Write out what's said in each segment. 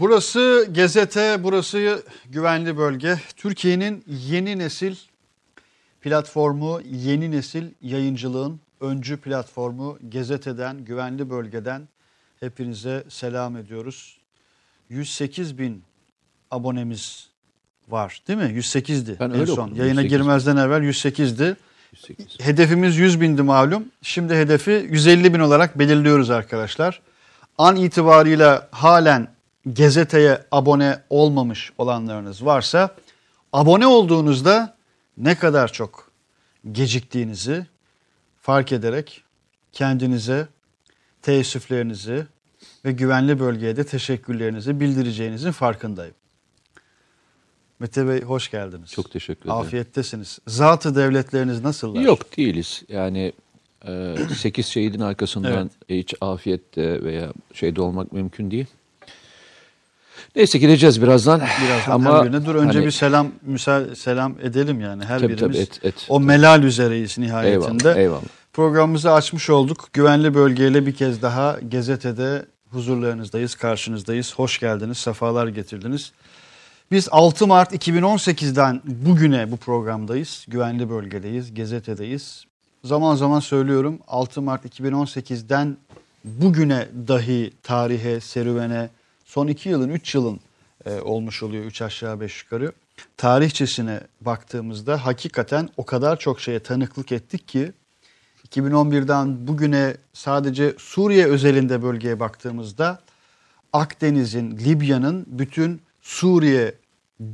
Burası Gezete, burası güvenli bölge. Türkiye'nin yeni nesil platformu, yeni nesil yayıncılığın öncü platformu Gezete'den, güvenli bölgeden hepinize selam ediyoruz. 108 bin abonemiz var değil mi? 108'di Ben en son. okudum, Yayına 108. girmezden evvel 108'di. 108. Hedefimiz 100 bindi malum. Şimdi hedefi 150 bin olarak belirliyoruz arkadaşlar. An itibarıyla halen gazeteye abone olmamış olanlarınız varsa abone olduğunuzda ne kadar çok geciktiğinizi fark ederek kendinize teessüflerinizi ve güvenli bölgeye de teşekkürlerinizi bildireceğinizin farkındayım. Mete Bey hoş geldiniz. Çok teşekkür ederim. Afiyettesiniz. Zatı devletleriniz nasıllar? Yok değiliz. Yani 8 şehidin arkasından hiç afiyette veya şeyde olmak mümkün değil. Neyse gideceğiz birazdan. Birazdan Ama her birine dur önce hani- bir selam müsa selam edelim yani her Tabii, birimiz. tabii, et, et. o melal üzereyiz nihayetinde. Eyvallah, eyvallah. Programımızı açmış olduk. Güvenli bölgeyle bir kez daha Gezete'de huzurlarınızdayız, karşınızdayız. Hoş geldiniz, sefalar getirdiniz. Biz 6 Mart 2018'den bugüne bu programdayız. Güvenli bölgedeyiz, Gezete'deyiz. Zaman zaman söylüyorum 6 Mart 2018'den bugüne dahi tarihe, serüvene son 2 yılın, 3 yılın e, olmuş oluyor 3 aşağı 5 yukarı. Tarihçesine baktığımızda hakikaten o kadar çok şeye tanıklık ettik ki 2011'den bugüne sadece Suriye özelinde bölgeye baktığımızda Akdeniz'in, Libya'nın bütün Suriye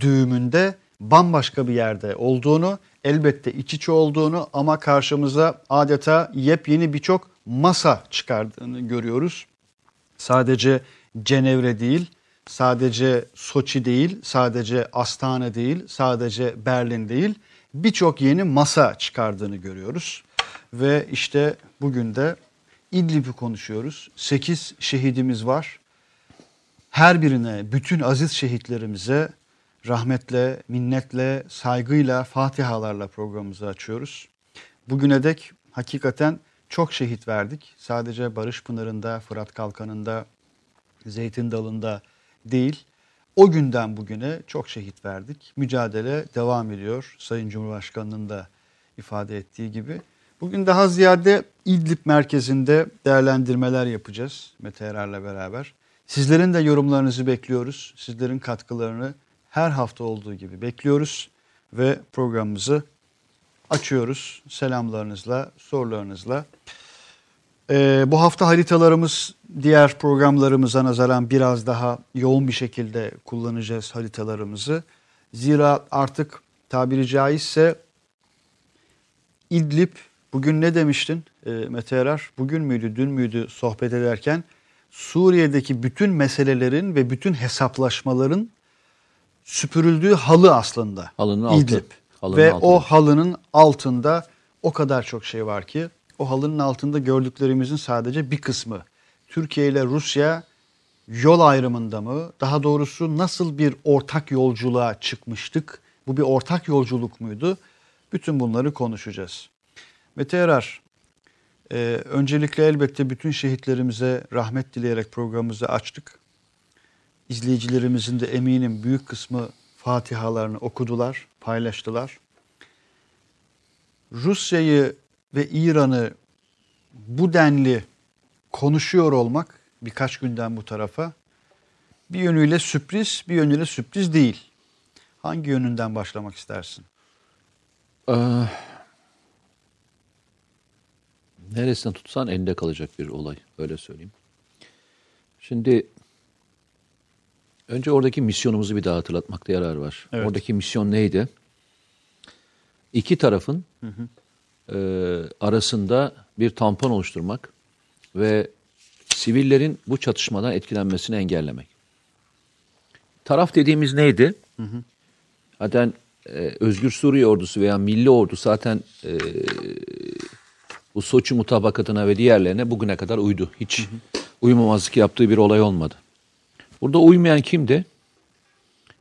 düğümünde bambaşka bir yerde olduğunu, elbette iç içe olduğunu ama karşımıza adeta yepyeni birçok masa çıkardığını görüyoruz. Sadece Cenevre değil, sadece Soçi değil, sadece Astana değil, sadece Berlin değil, birçok yeni masa çıkardığını görüyoruz. Ve işte bugün de İdlib'i konuşuyoruz. 8 şehidimiz var. Her birine, bütün aziz şehitlerimize rahmetle, minnetle, saygıyla, fatihalarla programımızı açıyoruz. Bugüne dek hakikaten çok şehit verdik. Sadece Barış Pınarı'nda, Fırat Kalkanı'nda, Zeytin Dalı'nda değil. O günden bugüne çok şehit verdik. Mücadele devam ediyor. Sayın Cumhurbaşkanı'nın da ifade ettiği gibi. Bugün daha ziyade İdlib merkezinde değerlendirmeler yapacağız Mete Erar'la beraber. Sizlerin de yorumlarınızı bekliyoruz. Sizlerin katkılarını her hafta olduğu gibi bekliyoruz. Ve programımızı açıyoruz selamlarınızla, sorularınızla. Ee, bu hafta haritalarımız diğer programlarımıza nazaran biraz daha yoğun bir şekilde kullanacağız haritalarımızı. Zira artık tabiri caizse İdlib bugün ne demiştin e, Mete Erar? Bugün müydü dün müydü sohbet ederken Suriye'deki bütün meselelerin ve bütün hesaplaşmaların süpürüldüğü halı aslında. Halının altı. İdlib. Halının ve altı. o halının altında o kadar çok şey var ki o halının altında gördüklerimizin sadece bir kısmı. Türkiye ile Rusya yol ayrımında mı? Daha doğrusu nasıl bir ortak yolculuğa çıkmıştık? Bu bir ortak yolculuk muydu? Bütün bunları konuşacağız. Mete Erar, e, öncelikle elbette bütün şehitlerimize rahmet dileyerek programımızı açtık. İzleyicilerimizin de eminim büyük kısmı fatihalarını okudular, paylaştılar. Rusya'yı ve İran'ı bu denli konuşuyor olmak birkaç günden bu tarafa bir yönüyle sürpriz, bir yönüyle sürpriz değil. Hangi yönünden başlamak istersin? Ee, neresinden tutsan elinde kalacak bir olay. Öyle söyleyeyim. Şimdi önce oradaki misyonumuzu bir daha hatırlatmakta yarar var. Evet. Oradaki misyon neydi? İki tarafın e, arasında bir tampon oluşturmak ve sivillerin bu çatışmadan etkilenmesini engellemek. Taraf dediğimiz neydi? Zaten e, Özgür Suriye ordusu veya Milli Ordu zaten e, bu Soçi mutabakatına ve diğerlerine bugüne kadar uydu. Hiç uyumamazlık yaptığı bir olay olmadı. Burada uymayan kimdi?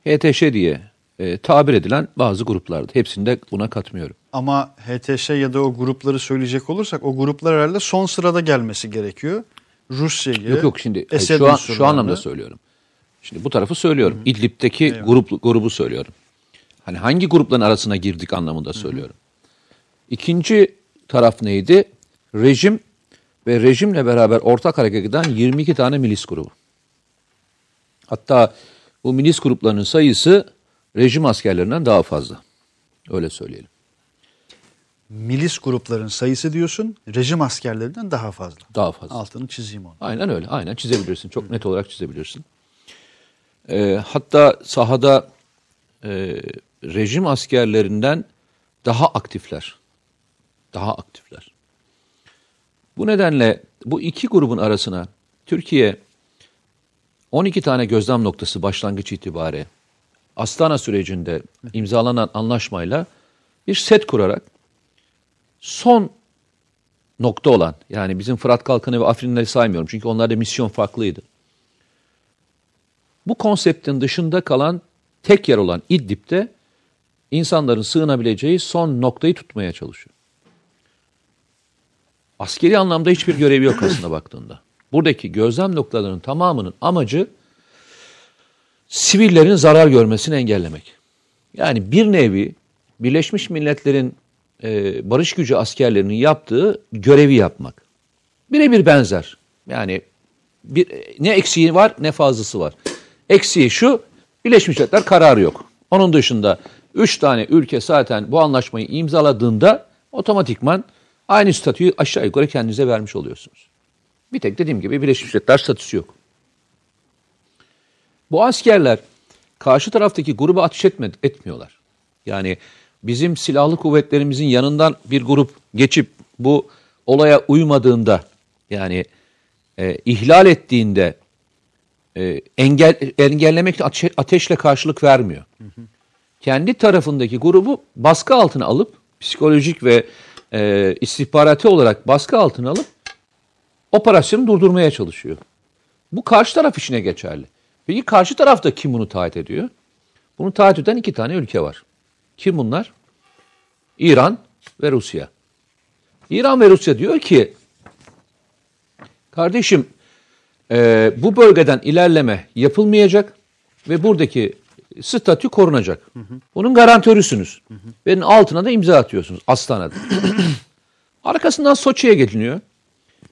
HTŞ diye e, tabir edilen bazı gruplardı. Hepsini de buna katmıyorum. Ama HTŞ ya da o grupları söyleyecek olursak o gruplar herhalde son sırada gelmesi gerekiyor. Rusya'yı, Yok yok şimdi Esed şu, an, şu anlamda söylüyorum. Şimdi bu tarafı söylüyorum. İdlib'deki grup, grubu söylüyorum. Hani hangi grupların arasına girdik anlamında söylüyorum. İkinci taraf neydi? Rejim ve rejimle beraber ortak hareket eden 22 tane milis grubu. Hatta bu milis gruplarının sayısı rejim askerlerinden daha fazla. Öyle söyleyelim. Milis grupların sayısı diyorsun rejim askerlerinden daha fazla. Daha fazla. Altını çizeyim onu. Aynen öyle. Aynen çizebilirsin. Çok net olarak çizebilirsin. Ee, hatta sahada e, rejim askerlerinden daha aktifler. Daha aktifler. Bu nedenle bu iki grubun arasına Türkiye 12 tane gözlem noktası başlangıç itibariyle Astana sürecinde imzalanan anlaşmayla bir set kurarak son nokta olan yani bizim Fırat Kalkanı ve Afrinleri saymıyorum çünkü onlarda misyon farklıydı. Bu konseptin dışında kalan tek yer olan İdlib'de insanların sığınabileceği son noktayı tutmaya çalışıyor. Askeri anlamda hiçbir görevi yok aslında baktığında. Buradaki gözlem noktalarının tamamının amacı sivillerin zarar görmesini engellemek. Yani bir nevi Birleşmiş Milletler'in e, barış gücü askerlerinin yaptığı görevi yapmak. Birebir benzer. Yani bir, ne eksiği var ne fazlası var. Eksiği şu, Birleşmiş Milletler kararı yok. Onun dışında 3 tane ülke zaten bu anlaşmayı imzaladığında otomatikman aynı statüyü aşağı yukarı kendinize vermiş oluyorsunuz. Bir tek dediğim gibi Birleşmiş Milletler statüsü yok. Bu askerler karşı taraftaki gruba ateş etmiyorlar. Yani bizim silahlı kuvvetlerimizin yanından bir grup geçip bu olaya uymadığında yani e, ihlal ettiğinde e, engel engellemek ateş, ateşle karşılık vermiyor. Hı hı. Kendi tarafındaki grubu baskı altına alıp psikolojik ve e, istihbarati olarak baskı altına alıp operasyonu durdurmaya çalışıyor. Bu karşı taraf işine geçerli. Peki karşı tarafta kim bunu taahhüt ediyor? Bunu taahhüt eden iki tane ülke var. Kim bunlar? İran ve Rusya. İran ve Rusya diyor ki kardeşim e, bu bölgeden ilerleme yapılmayacak ve buradaki statü korunacak. Hı hı. Bunun garantörüsünüz. Hı hı. Ve altına da imza atıyorsunuz Astana'da. Arkasından Soçi'ye geliniyor.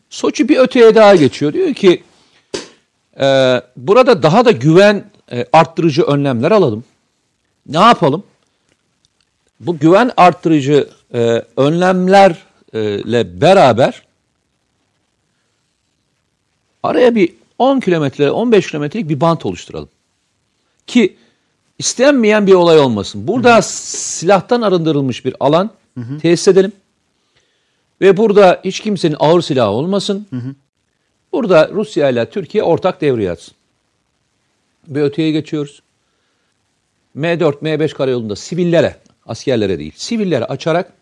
Soçi bir öteye daha geçiyor. Diyor ki e, burada daha da güven e, arttırıcı önlemler alalım. Ne yapalım? Bu güven arttırıcı e, önlemlerle beraber araya bir 10 kilometre, 15 kilometrelik bir bant oluşturalım. Ki istenmeyen bir olay olmasın. Burada hı hı. silahtan arındırılmış bir alan hı hı. tesis edelim. Ve burada hiç kimsenin ağır silahı olmasın. Hı hı. Burada Rusya ile Türkiye ortak devreye atsın. Bir öteye geçiyoruz. M4, M5 karayolunda sivillere, askerlere değil, sivillere açarak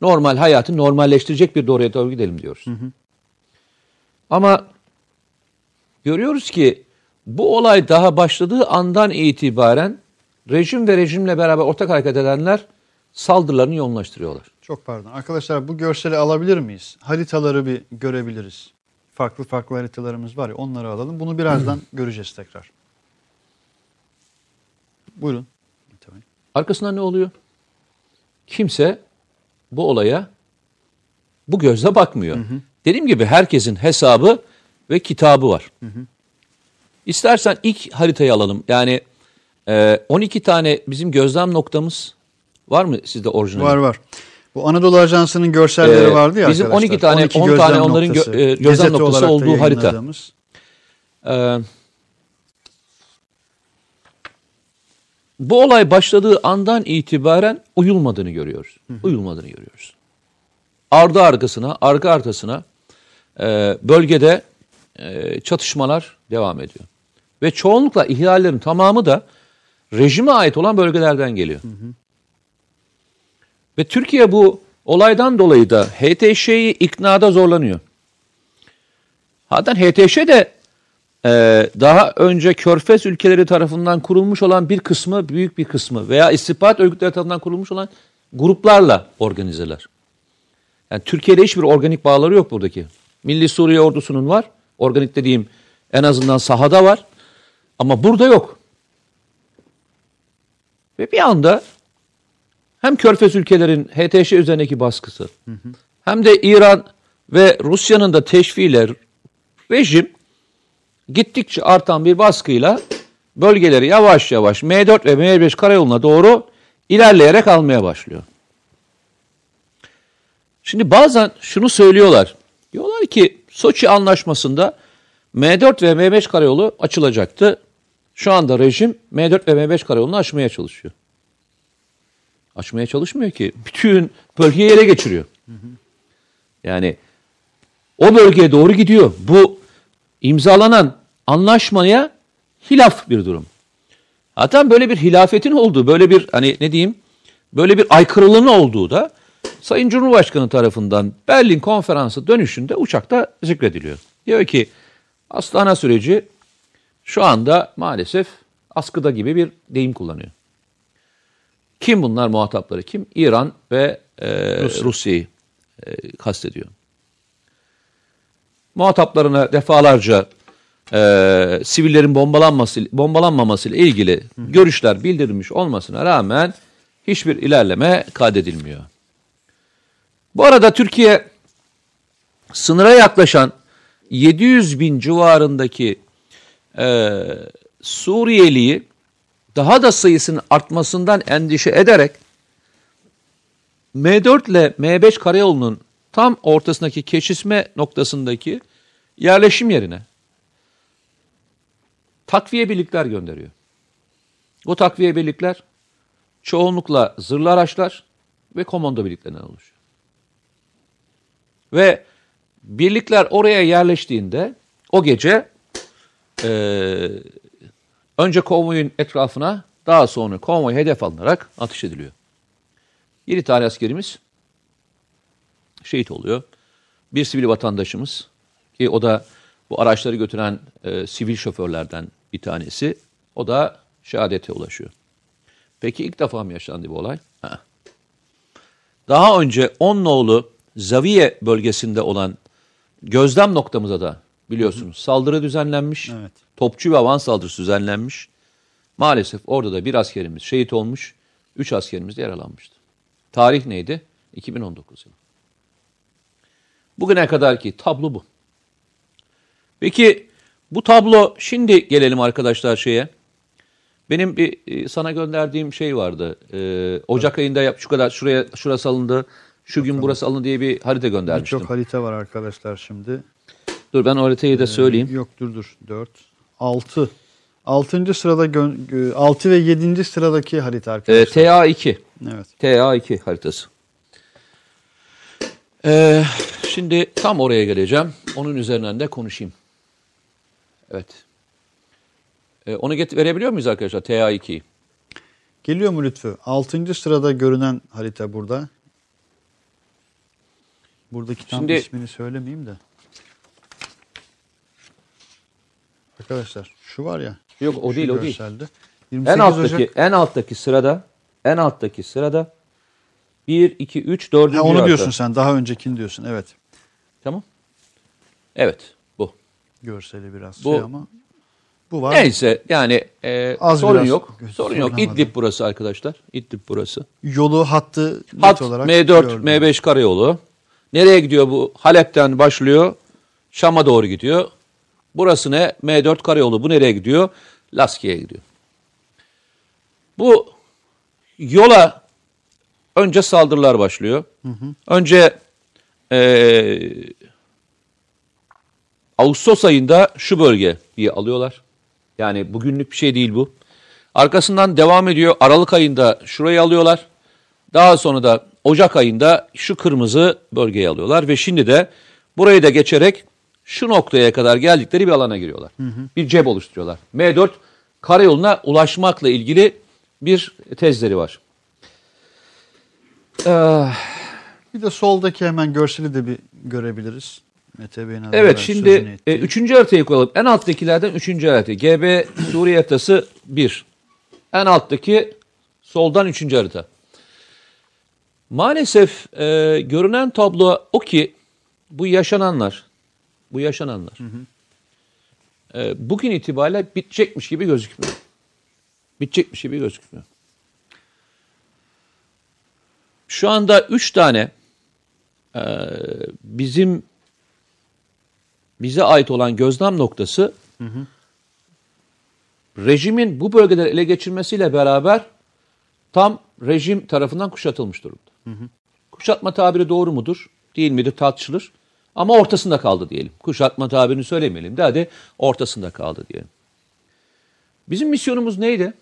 normal hayatı normalleştirecek bir doğruya doğru gidelim diyoruz. Hı hı. Ama görüyoruz ki bu olay daha başladığı andan itibaren rejim ve rejimle beraber ortak hareket edenler saldırılarını yoğunlaştırıyorlar. Çok pardon. Arkadaşlar bu görseli alabilir miyiz? Haritaları bir görebiliriz. Farklı farklı haritalarımız var ya onları alalım. Bunu birazdan göreceğiz tekrar. Buyurun. Arkasından ne oluyor? Kimse bu olaya bu gözle bakmıyor. Hı hı. Dediğim gibi herkesin hesabı ve kitabı var. Hı hı. İstersen ilk haritayı alalım. Yani e, 12 tane bizim gözlem noktamız var mı sizde orijinal? Var var. Bu Anadolu Ajansı'nın görselleri ee, vardı ya Bizim arkadaşlar. 12 tane 12 10 tane onların noktası, gö, e, gözlem noktası olduğu harita. Ee, bu olay başladığı andan itibaren uyulmadığını görüyoruz. Hı. Uyulmadığını görüyoruz. Ardı arkasına, arka arkasına e, bölgede e, çatışmalar devam ediyor. Ve çoğunlukla ihlallerin tamamı da rejime ait olan bölgelerden geliyor. Hı hı. Ve Türkiye bu olaydan dolayı da HTŞ'yi iknada zorlanıyor. Zaten HTŞ de e, daha önce Körfez ülkeleri tarafından kurulmuş olan bir kısmı, büyük bir kısmı veya istihbarat örgütleri tarafından kurulmuş olan gruplarla organizeler. Yani Türkiye'de hiçbir organik bağları yok buradaki. Milli Suriye ordusunun var. Organik dediğim en azından sahada var. Ama burada yok. Ve bir anda hem Körfez ülkelerin HTŞ üzerindeki baskısı hem de İran ve Rusya'nın da teşviğiyle rejim gittikçe artan bir baskıyla bölgeleri yavaş yavaş M4 ve M5 karayoluna doğru ilerleyerek almaya başlıyor. Şimdi bazen şunu söylüyorlar. Diyorlar ki Soçi anlaşmasında M4 ve M5 karayolu açılacaktı. Şu anda rejim M4 ve M5 karayolunu açmaya çalışıyor. Açmaya çalışmıyor ki. Bütün bölgeyi ele geçiriyor. Yani o bölgeye doğru gidiyor. Bu imzalanan anlaşmaya hilaf bir durum. Zaten böyle bir hilafetin olduğu, böyle bir hani ne diyeyim, böyle bir aykırılığın olduğu da Sayın Cumhurbaşkanı tarafından Berlin konferansı dönüşünde uçakta zikrediliyor. Diyor ki Astana süreci şu anda maalesef askıda gibi bir deyim kullanıyor. Kim bunlar muhatapları? Kim? İran ve e, Rusya'yı e, kastediyor. Muhataplarına defalarca e, sivillerin bombalanması bombalanmaması ile ilgili görüşler bildirilmiş olmasına rağmen hiçbir ilerleme kaydedilmiyor. Bu arada Türkiye sınıra yaklaşan 700 bin civarındaki e, Suriyeliyi daha da sayısının artmasından endişe ederek M4 ile M5 karayolunun tam ortasındaki keşisme noktasındaki yerleşim yerine takviye birlikler gönderiyor. Bu takviye birlikler çoğunlukla zırhlı araçlar ve komando birliklerinden oluşuyor. Ve birlikler oraya yerleştiğinde o gece e, önce konvoyun etrafına daha sonra konvoy hedef alınarak atış ediliyor. 7 tane askerimiz şehit oluyor. Bir sivil vatandaşımız ki o da bu araçları götüren e, sivil şoförlerden bir tanesi. O da şehadete ulaşıyor. Peki ilk defa mı yaşandı bu olay? Ha. Daha önce Onnoğlu Zaviye bölgesinde olan gözlem noktamıza da biliyorsunuz saldırı düzenlenmiş. Evet. Topçu ve avan saldırısı düzenlenmiş. Maalesef orada da bir askerimiz şehit olmuş. Üç askerimiz de yaralanmıştı. Tarih neydi? 2019 yılı. Bugüne kadar ki tablo bu. Peki bu tablo şimdi gelelim arkadaşlar şeye. Benim bir e, sana gönderdiğim şey vardı. Ee, Ocak ayında yap şu kadar şuraya şurası alındı. Şu gün burası alındı diye bir harita göndermiştim. Çok harita var arkadaşlar şimdi. Dur ben o haritayı da söyleyeyim. Yok dur dur. 4, 6. 6. sırada 6 ve 7. sıradaki harita Ee, arkadaşlar. TA2. evet. TA2 haritası. Ee, şimdi tam oraya geleceğim. Onun üzerinden de konuşayım. Evet. Ee, onu get verebiliyor muyuz arkadaşlar TA2'yi? Geliyor mu Lütfü? 6. sırada görünen harita burada. Buradaki tam Şimdi- ismini söylemeyeyim de. Arkadaşlar şu var ya. Yok o değil o değil. En 28 alttaki Ocak- en alttaki sırada en alttaki sırada 1 2 3 4. Ha, onu diyorsun sen. Daha öncekini diyorsun. Evet. Tamam. Evet. Görseli biraz Bu- şey ama. Bu var. Neyse yani e, Az sorun yok. Sorun yok. İdlib burası arkadaşlar. İdlib burası. Yolu hattı Hat olarak M4, gördüm. M5 karayolu. Nereye gidiyor bu? Halep'ten başlıyor. Şam'a doğru gidiyor. Burası ne? M4 karayolu. Bu nereye gidiyor? Laskiye'ye gidiyor. Bu yola önce saldırılar başlıyor. Önce eee, Ağustos ayında şu bölgeyi alıyorlar. Yani bugünlük bir şey değil bu. Arkasından devam ediyor. Aralık ayında şurayı alıyorlar. Daha sonra da Ocak ayında şu kırmızı bölgeyi alıyorlar ve şimdi de burayı da geçerek şu noktaya kadar geldikleri bir alana giriyorlar. Bir cep oluşturuyorlar. M4 karayoluna ulaşmakla ilgili bir tezleri var. Ee, Bir de soldaki hemen görseli de bir görebiliriz. Mete Bey'in evet şimdi e, üçüncü haritayı koyalım. En alttakilerden üçüncü harita. GB Suriye haritası 1. En alttaki soldan üçüncü harita. Maalesef e, görünen tablo o ki bu yaşananlar, bu yaşananlar e, bugün itibariyle bitecekmiş gibi gözükmüyor. Bitecekmiş gibi gözükmüyor. Şu anda üç tane e, bizim bize ait olan gözlem noktası rejimin bu bölgeleri ele geçirmesiyle beraber tam rejim tarafından kuşatılmış durumda. Kuşatma tabiri doğru mudur? Değil midir? Tartışılır. Ama ortasında kaldı diyelim. Kuşatma tabirini söylemeyelim de hadi ortasında kaldı diyelim. Bizim misyonumuz neydi?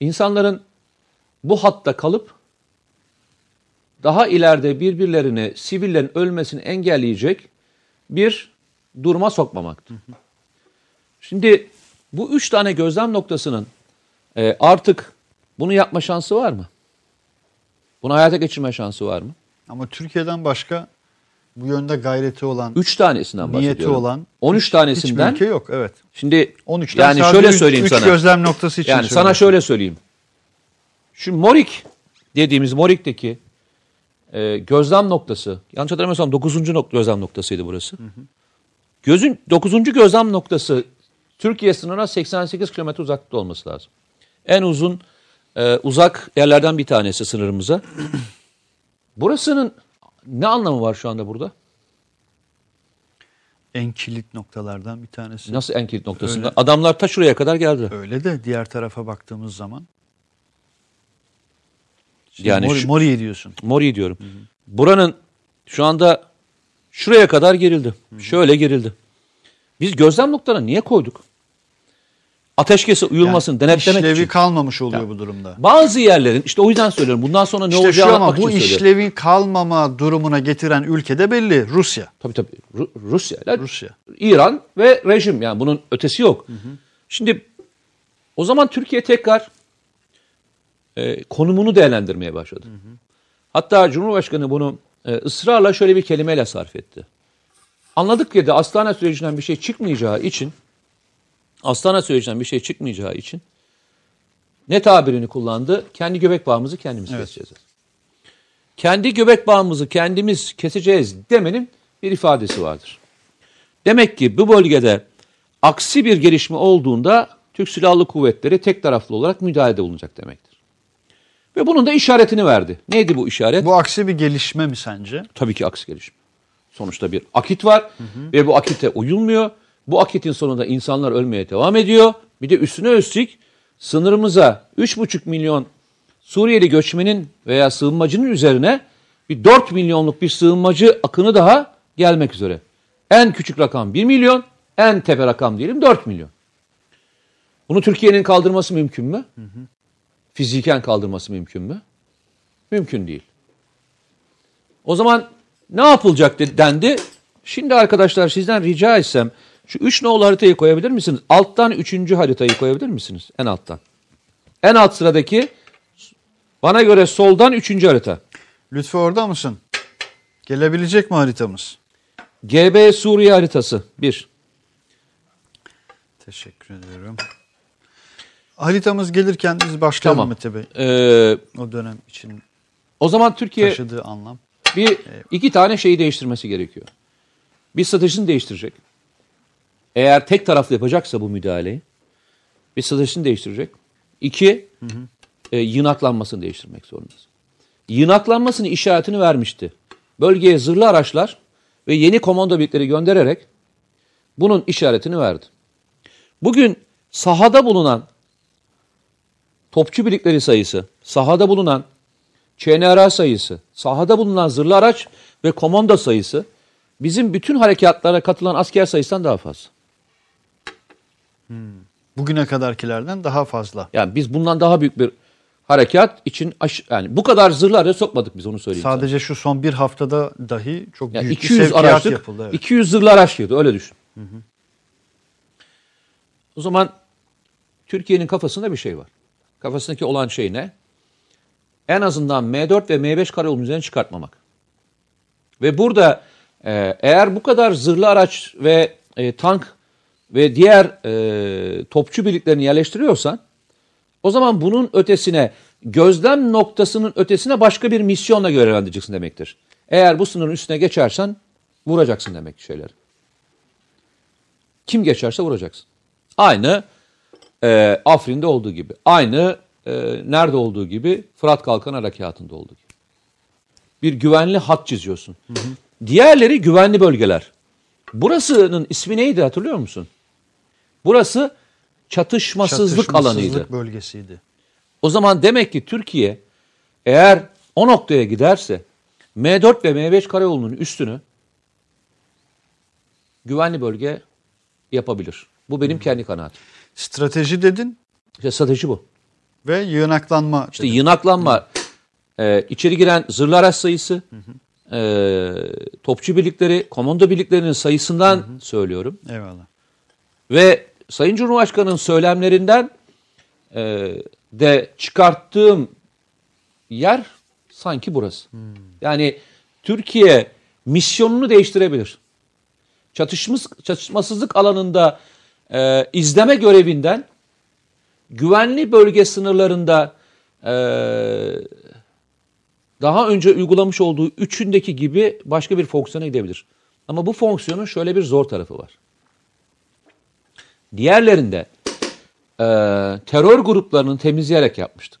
İnsanların bu hatta kalıp daha ileride birbirlerini, sivillerin ölmesini engelleyecek bir duruma sokmamaktı. Şimdi bu üç tane gözlem noktasının e, artık bunu yapma şansı var mı? Bunu hayata geçirme şansı var mı? Ama Türkiye'den başka bu yönde gayreti olan, Üç tanesinden niyeti bahsediyorum. olan 13 hiçbir tanesinden ülke yok. Evet. şimdi 13'ten yani şöyle üç- söyleyeyim üç sana. gözlem noktası için Yani sana şöyle söyleyeyim. Şu Morik dediğimiz Morik'teki e, gözlem noktası, yanlış hatırlamıyorsam 9. Nok gözlem noktasıydı burası. Gözün 9. gözlem noktası Türkiye sınırına 88 kilometre uzaklıkta olması lazım. En uzun e, uzak yerlerden bir tanesi sınırımıza. Burasının ne anlamı var şu anda burada? en kilit noktalardan bir tanesi. Nasıl en kilit noktasında? Öyle. Adamlar ta şuraya kadar geldi. Öyle de diğer tarafa baktığımız zaman Şimdi Yani Mori, şu- diyorsun. Mori diyorum. Buranın şu anda şuraya kadar gerildi. Şöyle gerildi. Biz gözlem noktalarını niye koyduk? Ateşkesi uyulmasın, Yani denetlemek işlevi için. kalmamış oluyor bu durumda. Bazı yerlerin işte o yüzden söylüyorum. Bundan sonra ne İşte olacağı ama bu söylüyorum. işlevin kalmama durumuna getiren ülke de belli. Rusya. Tabii tabii. Ru- Rusya Rusya. İran ve rejim yani bunun ötesi yok. Şimdi o zaman Türkiye tekrar e, konumunu değerlendirmeye başladı. Hatta Cumhurbaşkanı bunu e, ısrarla şöyle bir kelimeyle sarf etti. Anladık ki de Astana sürecinden bir şey çıkmayacağı için Astana sürecinden bir şey çıkmayacağı için ne tabirini kullandı? Kendi göbek bağımızı kendimiz keseceğiz. Kendi göbek bağımızı kendimiz keseceğiz demenin bir ifadesi vardır. Demek ki bu bölgede aksi bir gelişme olduğunda Türk Silahlı Kuvvetleri tek taraflı olarak müdahalede bulunacak demektir. Ve bunun da işaretini verdi. Neydi bu işaret? Bu aksi bir gelişme mi sence? Tabii ki aksi gelişme. Sonuçta bir akit var ve bu akite uyulmuyor. Bu akitin sonunda insanlar ölmeye devam ediyor. Bir de üstüne üstlük sınırımıza 3,5 milyon Suriyeli göçmenin veya sığınmacının üzerine bir 4 milyonluk bir sığınmacı akını daha gelmek üzere. En küçük rakam 1 milyon, en tepe rakam diyelim 4 milyon. Bunu Türkiye'nin kaldırması mümkün mü? Fiziken kaldırması mümkün mü? Mümkün değil. O zaman ne yapılacak de- dendi. Şimdi arkadaşlar sizden rica etsem şu 3 nolu haritayı koyabilir misiniz? Alttan 3. haritayı koyabilir misiniz? En alttan. En alt sıradaki bana göre soldan 3. harita. Lütfü orada mısın? Gelebilecek mi haritamız? GB Suriye haritası 1. Teşekkür ediyorum. Haritamız gelirken biz başlayalım Tamam. Mete Bey. Ee, O dönem için o zaman Türkiye taşıdığı anlam. bir iki tane şeyi değiştirmesi gerekiyor. Bir stratejisini değiştirecek. Eğer tek taraflı yapacaksa bu müdahaleyi bir stratejisini değiştirecek. İki, e, yığınaklanmasını değiştirmek zorundasın. Yığınaklanmasının işaretini vermişti. Bölgeye zırhlı araçlar ve yeni komando birlikleri göndererek bunun işaretini verdi. Bugün sahada bulunan topçu birlikleri sayısı, sahada bulunan ÇNRA sayısı, sahada bulunan zırhlı araç ve komando sayısı bizim bütün harekatlara katılan asker sayısından daha fazla. Bugüne kadarkilerden daha fazla. Yani biz bundan daha büyük bir harekat için aş- yani bu kadar zırhlı araç sokmadık biz onu söyleyeyim. sana. Sadece şu son bir haftada dahi çok Yani büyük 200 bir sevkiyat araçlık, yapıldı. Evet. 200 zırhlı araç girdi öyle düşün. O zaman Türkiye'nin kafasında bir şey var. Kafasındaki olan şey ne? En azından M4 ve M5 karayolunun üzerine çıkartmamak. Ve burada e, eğer bu kadar zırhlı araç ve e, tank ve diğer e, topçu birliklerini yerleştiriyorsan o zaman bunun ötesine gözlem noktasının ötesine başka bir misyonla görevlendireceksin demektir. Eğer bu sınırın üstüne geçersen vuracaksın demek şeyleri. Kim geçerse vuracaksın. Aynı e, Afrin'de olduğu gibi. Aynı e, nerede olduğu gibi Fırat Kalkan Harekatı'nda olduğu gibi. Bir güvenli hat çiziyorsun. Diğerleri güvenli bölgeler. Burasının ismi neydi hatırlıyor musun? Burası çatışmasızlık, Çatışmasızlık alanıydı. bölgesiydi. O zaman demek ki Türkiye eğer o noktaya giderse M4 ve M5 karayolunun üstünü güvenli bölge yapabilir. Bu benim kendi kanaatim. Strateji dedin İşte strateji bu. ve yığınaklanma. İşte yığınaklanma, e, içeri giren zırhlı araç sayısı, e, topçu birlikleri, komando birliklerinin sayısından söylüyorum. Eyvallah. Ve Sayın Cumhurbaşkanı'nın söylemlerinden e, de çıkarttığım yer sanki burası. Yani Türkiye misyonunu değiştirebilir. Çatışmış, çatışmasızlık alanında e, izleme görevinden güvenli bölge sınırlarında e, daha önce uygulamış olduğu üçündeki gibi başka bir fonksiyona gidebilir. Ama bu fonksiyonun şöyle bir zor tarafı var. Diğerlerinde e, terör gruplarını temizleyerek yapmıştık.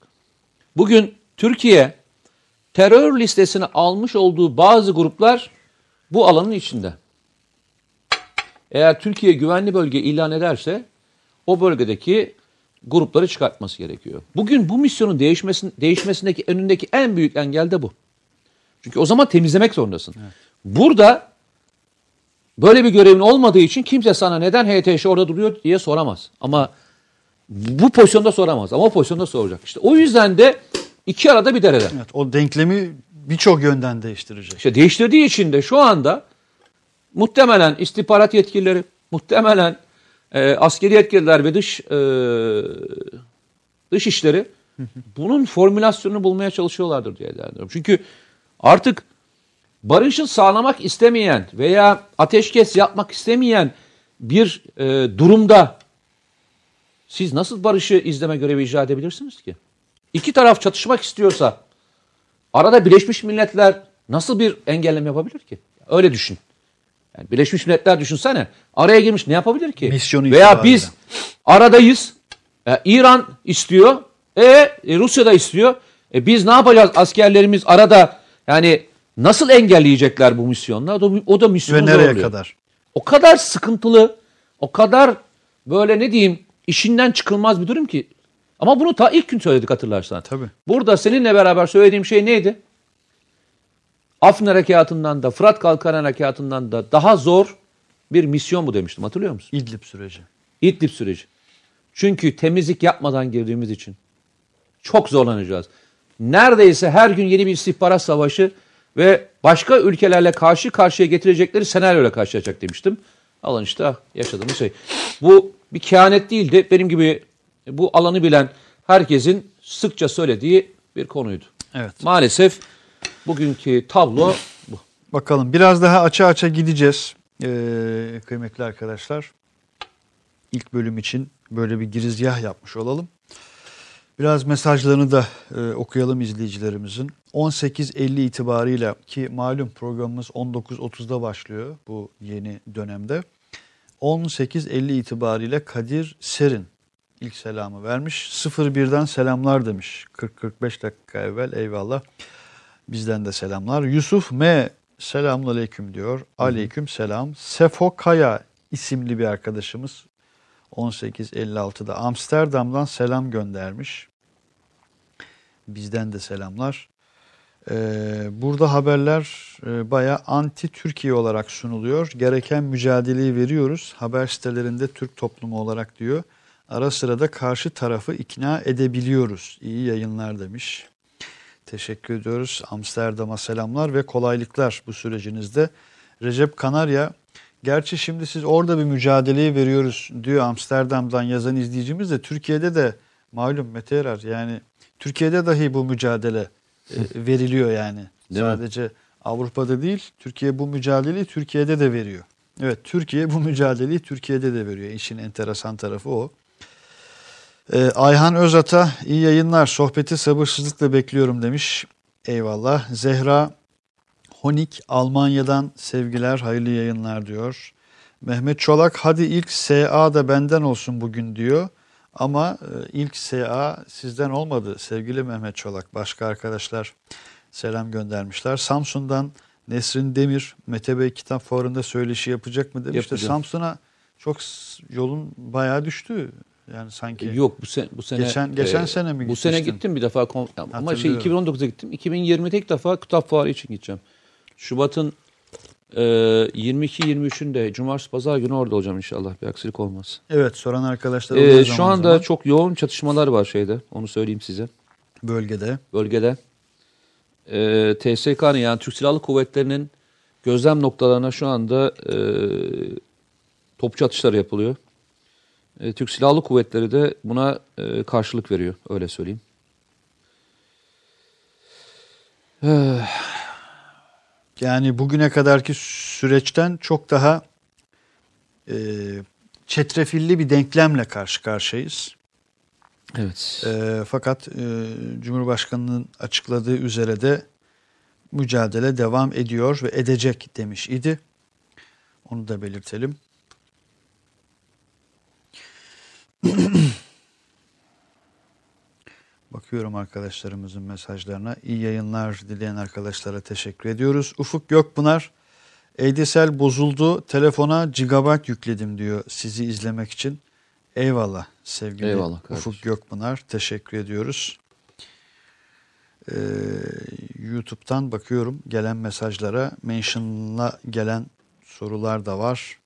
Bugün Türkiye terör listesine almış olduğu bazı gruplar bu alanın içinde. Eğer Türkiye güvenli bölge ilan ederse o bölgedeki grupları çıkartması gerekiyor. Bugün bu misyonun değişmesin, değişmesindeki önündeki en büyük engel de bu. Çünkü o zaman temizlemek zorundasın. Burada böyle bir görevin olmadığı için kimse sana neden HTŞ orada duruyor diye soramaz. Ama bu pozisyonda soramaz ama o pozisyonda soracak. İşte o yüzden de iki arada bir derede. Evet, o denklemi birçok yönden değiştirecek. İşte değiştirdiği için de şu anda muhtemelen istihbarat yetkilileri, muhtemelen e, askeri yetkililer ve dış e, dış işleri bunun formülasyonunu bulmaya çalışıyorlardır diye değerlendiriyorum. Çünkü artık barışı sağlamak istemeyen veya ateşkes yapmak istemeyen bir e, durumda siz nasıl barışı izleme görevi icra edebilirsiniz ki? İki taraf çatışmak istiyorsa arada Birleşmiş Milletler nasıl bir engelleme yapabilir ki? Öyle düşün. Yani Birleşmiş Milletler düşünsene. Araya girmiş ne yapabilir ki? Misyonu Veya biz aradayız. E, İran istiyor. E, e, Rusya da istiyor. E, biz ne yapacağız? Askerlerimiz arada yani nasıl engelleyecekler bu misyonla? O da, o da Ve misyonu nereye zorluyor. kadar? O kadar sıkıntılı, o kadar böyle ne diyeyim işinden çıkılmaz bir durum ki. Ama bunu ta ilk gün söyledik hatırlarsan. Tabii. Burada seninle beraber söylediğim şey neydi? Afrin Harekatı'ndan da Fırat Kalkan Harekatı'ndan da daha zor bir misyon bu demiştim hatırlıyor musun? İdlib süreci. İdlib süreci. Çünkü temizlik yapmadan girdiğimiz için çok zorlanacağız. Neredeyse her gün yeni bir istihbarat savaşı ve başka ülkelerle karşı karşıya getirecekleri senaryoyla karşılaşacak demiştim. Alın işte yaşadığımız şey. Bu bir kehanet değildi. Benim gibi bu alanı bilen herkesin sıkça söylediği bir konuydu. Evet. Maalesef bugünkü tablo bu. Bakalım biraz daha açı açı gideceğiz ee, kıymetli arkadaşlar. İlk bölüm için böyle bir girizgah yapmış olalım. Biraz mesajlarını da e, okuyalım izleyicilerimizin. 18.50 itibarıyla ki malum programımız 19.30'da başlıyor bu yeni dönemde. 18.50 itibariyle Kadir Serin ilk selamı vermiş. 01'den selamlar demiş 40-45 dakika evvel eyvallah. Bizden de selamlar. Yusuf M selamun aleyküm diyor. Aleyküm selam. Sefo Kaya isimli bir arkadaşımız 1856'da Amsterdam'dan selam göndermiş. Bizden de selamlar. Ee, burada haberler e, bayağı anti Türkiye olarak sunuluyor. Gereken mücadeleyi veriyoruz. Haber sitelerinde Türk toplumu olarak diyor. Ara sıra da karşı tarafı ikna edebiliyoruz. İyi yayınlar demiş. Teşekkür ediyoruz. Amsterdam'a selamlar ve kolaylıklar bu sürecinizde. Recep Kanarya, gerçi şimdi siz orada bir mücadeleyi veriyoruz diyor Amsterdam'dan yazan izleyicimiz de Türkiye'de de malum Mete Erer yani Türkiye'de dahi bu mücadele e, veriliyor yani. Değil mi? Sadece Avrupa'da değil Türkiye bu mücadeleyi Türkiye'de de veriyor. Evet Türkiye bu mücadeleyi Türkiye'de de veriyor. İşin enteresan tarafı o. Ee, Ayhan Özat'a iyi yayınlar. Sohbeti sabırsızlıkla bekliyorum demiş. Eyvallah. Zehra Honik Almanya'dan sevgiler, hayırlı yayınlar diyor. Mehmet Çolak hadi ilk SA da benden olsun bugün diyor. Ama e, ilk SA sizden olmadı sevgili Mehmet Çolak. Başka arkadaşlar selam göndermişler. Samsun'dan Nesrin Demir Mete Bey kitap fuarında söyleşi yapacak mı demiş de Yapacağım. Samsun'a çok yolun bayağı düştü. Yani sanki Yok bu sene bu sene Geçen- geçen sene mi Bu sene gitmiştin? gittim bir defa ama şey Hatırlıyorum. 2019'da gittim. 2020'de ilk defa kitap fuarı için gideceğim. Şubat'ın e, 22-23'ünde cumartesi pazar günü orada olacağım inşallah. Bir aksilik olmaz. evet soran arkadaşlar E, şu anda zaman çok yoğun çatışmalar var şeyde. Onu söyleyeyim size. bölgede. bölgede e, TSK'nın yani Türk Silahlı Kuvvetleri'nin gözlem noktalarına şu anda e, topçu atışları yapılıyor. E, Türk Silahlı Kuvvetleri de buna e, karşılık veriyor öyle söyleyeyim. Yani bugüne kadarki süreçten çok daha e, çetrefilli bir denklemle karşı karşıyayız. Evet. E, fakat e, Cumhurbaşkanı'nın açıkladığı üzere de mücadele devam ediyor ve edecek demiş idi. Onu da belirtelim. Bakıyorum arkadaşlarımızın mesajlarına. İyi yayınlar dileyen arkadaşlara teşekkür ediyoruz. Ufuk Gökpınar, Eydesel bozuldu. Telefona gigabyte yükledim diyor sizi izlemek için. Eyvallah sevgili Eyvallah kardeşim. Ufuk Gökpınar. Teşekkür ediyoruz. Ee, YouTube'dan bakıyorum gelen mesajlara. Mention'la gelen sorular da var.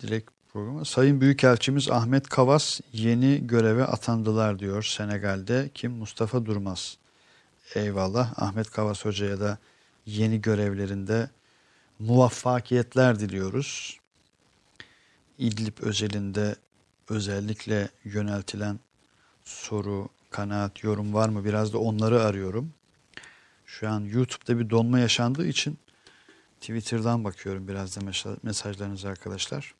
Dilek programı. Sayın Büyükelçimiz Ahmet Kavas yeni göreve atandılar diyor Senegal'de. Kim? Mustafa Durmaz. Eyvallah. Ahmet Kavas Hoca'ya da yeni görevlerinde muvaffakiyetler diliyoruz. İdlib özelinde özellikle yöneltilen soru, kanaat, yorum var mı? Biraz da onları arıyorum. Şu an YouTube'da bir donma yaşandığı için Twitter'dan bakıyorum biraz da mesaj- mesajlarınıza arkadaşlar.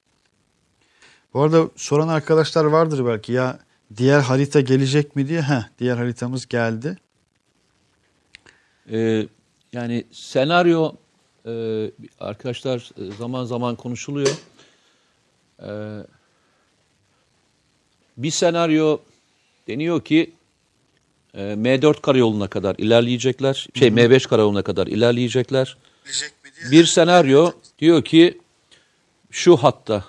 Bu arada soran arkadaşlar vardır belki ya diğer harita gelecek mi diye. Heh, diğer haritamız geldi. Ee, yani senaryo e, arkadaşlar e, zaman zaman konuşuluyor. Ee, bir senaryo deniyor ki e, M4 karayoluna kadar ilerleyecekler. Şey M5 karayoluna kadar ilerleyecekler. Bir senaryo diyor ki şu hatta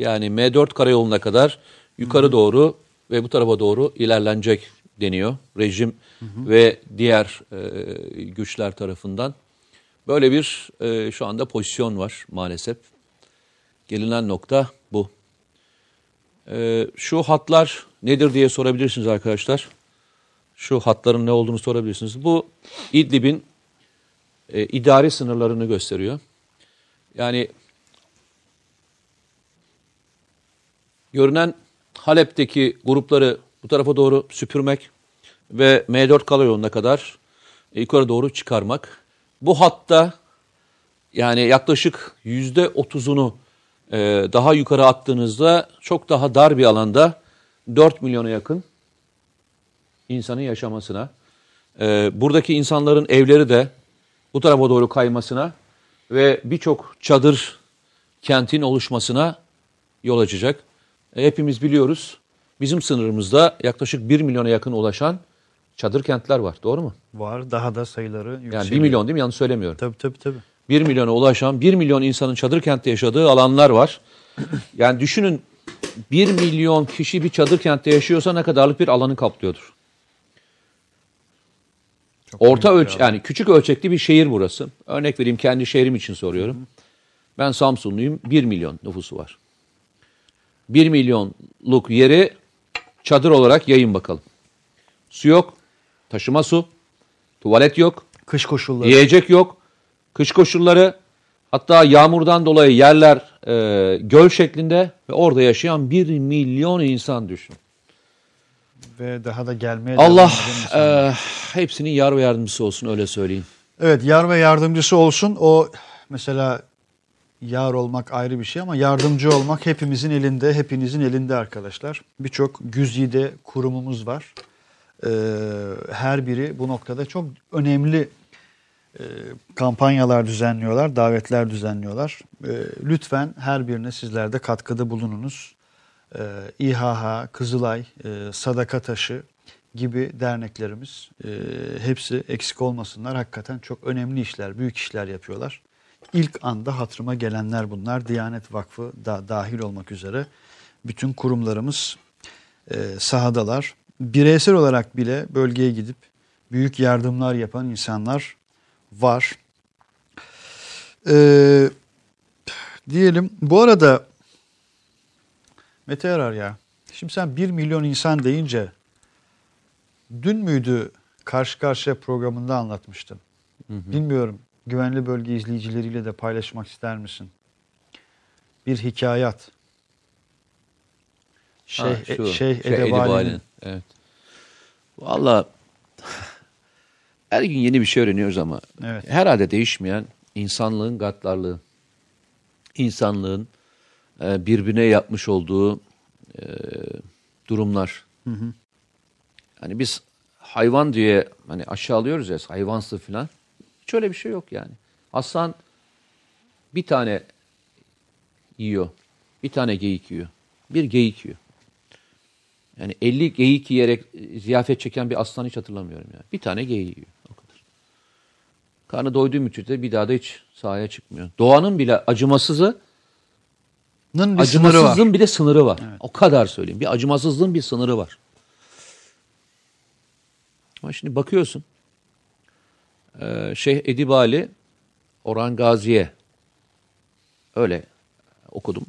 yani M4 karayoluna kadar yukarı doğru ve bu tarafa doğru ilerlenecek deniyor rejim ve diğer e, güçler tarafından. Böyle bir e, şu anda pozisyon var maalesef. Gelinen nokta bu. E, şu hatlar nedir diye sorabilirsiniz arkadaşlar. Şu hatların ne olduğunu sorabilirsiniz. Bu İdlib'in e, idari sınırlarını gösteriyor. Yani görünen Halep'teki grupları bu tarafa doğru süpürmek ve M4 karayoluna kadar yukarı doğru çıkarmak. Bu hatta yani yaklaşık yüzde otuzunu e, daha yukarı attığınızda çok daha dar bir alanda 4 milyona yakın insanın yaşamasına, e, buradaki insanların evleri de bu tarafa doğru kaymasına ve birçok çadır kentin oluşmasına yol açacak. E, hepimiz biliyoruz bizim sınırımızda yaklaşık 1 milyona yakın ulaşan çadır kentler var. Doğru mu? Var. Daha da sayıları yükseliyor. Yani 1 milyon değil mi? Yanlış söylemiyorum. Tabii tabii tabii. 1 milyona ulaşan 1 milyon insanın çadır kentte yaşadığı alanlar var. Yani düşünün 1 milyon kişi bir çadır kentte yaşıyorsa ne kadarlık bir alanı kaplıyordur. Çok Orta ölç yani küçük ölçekli bir şehir burası. Örnek vereyim kendi şehrim için soruyorum. Ben Samsunluyum. 1 milyon nüfusu var. 1 milyonluk yeri çadır olarak yayın bakalım. Su yok, taşıma su, tuvalet yok, Kış koşulları. Yiyecek yok. Kış koşulları hatta yağmurdan dolayı yerler e, göl şeklinde ve orada yaşayan bir milyon insan düşün. ve daha da gelmeye Allah e, hepsinin yar ve yardımcısı olsun öyle söyleyeyim. Evet yar ve yardımcısı olsun. O mesela yar olmak ayrı bir şey ama yardımcı olmak hepimizin elinde, hepinizin elinde arkadaşlar. Birçok güzide kurumumuz var. Ee, her biri bu noktada çok önemli e, kampanyalar düzenliyorlar, davetler düzenliyorlar. E, lütfen her birine sizler de katkıda bulununuz. E, İHH, Kızılay, e, Sadaka Taşı gibi derneklerimiz e, hepsi eksik olmasınlar. Hakikaten çok önemli işler, büyük işler yapıyorlar. İlk anda hatırıma gelenler bunlar. Diyanet Vakfı da dahil olmak üzere bütün kurumlarımız e, sahadalar. Bireysel olarak bile bölgeye gidip büyük yardımlar yapan insanlar var. Ee, diyelim bu arada Mete Yarar ya şimdi sen 1 milyon insan deyince dün müydü karşı karşıya programında anlatmıştım. Bilmiyorum güvenli bölge izleyicileriyle de paylaşmak ister misin? Bir hikayat. Şeyh, Ha, şu, Şeyh şey, Edebali'nin Evet. Valla her gün yeni bir şey öğreniyoruz ama Evet. herhalde değişmeyen insanlığın gaddarlığı. İnsanlığın e, birbirine yapmış olduğu e, durumlar. Hani biz hayvan diye hani aşağılıyoruz ya hayvansı falan. Hiç öyle bir şey yok yani. Aslan bir tane yiyor. Bir tane geyik yiyor. Bir geyik yiyor. Yani 50 geyik yiyerek ziyafet çeken bir aslan hiç hatırlamıyorum yani. Bir tane geyik yiyor. O kadar. Karnı doyduğu müddetçe bir daha da hiç sahaya çıkmıyor. Doğanın bile acımasızı, Nın bir sınırı var. acımasızlığın bir de sınırı var. O kadar söyleyeyim. Bir acımasızlığın bir sınırı var. Ama şimdi bakıyorsun. Ee, Şeyh Edibali Orhan Gazi'ye öyle okudum.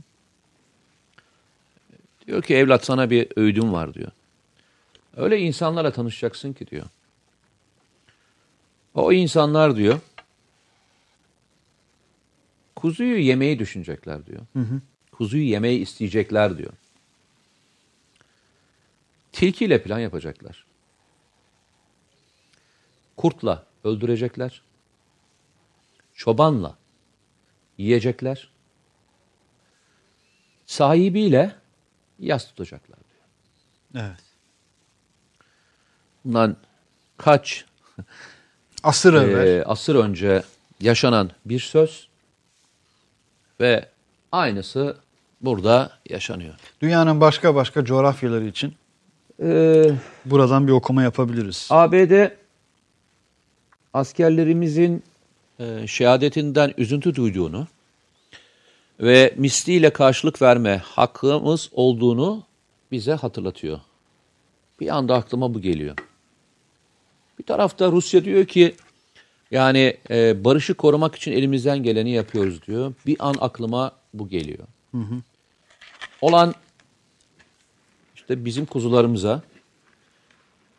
Diyor ki evlat sana bir öğüdüm var diyor. Öyle insanlarla tanışacaksın ki diyor. O insanlar diyor kuzuyu yemeyi düşünecekler diyor. Kuzuyu yemeyi isteyecekler diyor. Tilkiyle plan yapacaklar. Kurtla öldürecekler. Çobanla yiyecekler. Sahibiyle yas tutacaklar diyor. Evet. Bundan kaç Asır e, asır önce yaşanan bir söz ve aynısı burada yaşanıyor. Dünyanın başka başka coğrafyaları için Ee, buradan bir okuma yapabiliriz. ABD askerlerimizin e, şehadetinden üzüntü duyduğunu ve misliyle karşılık verme hakkımız olduğunu bize hatırlatıyor. Bir anda aklıma bu geliyor. Bir tarafta Rusya diyor ki yani e, barışı korumak için elimizden geleni yapıyoruz diyor. Bir an aklıma bu geliyor. Olan işte bizim kuzularımıza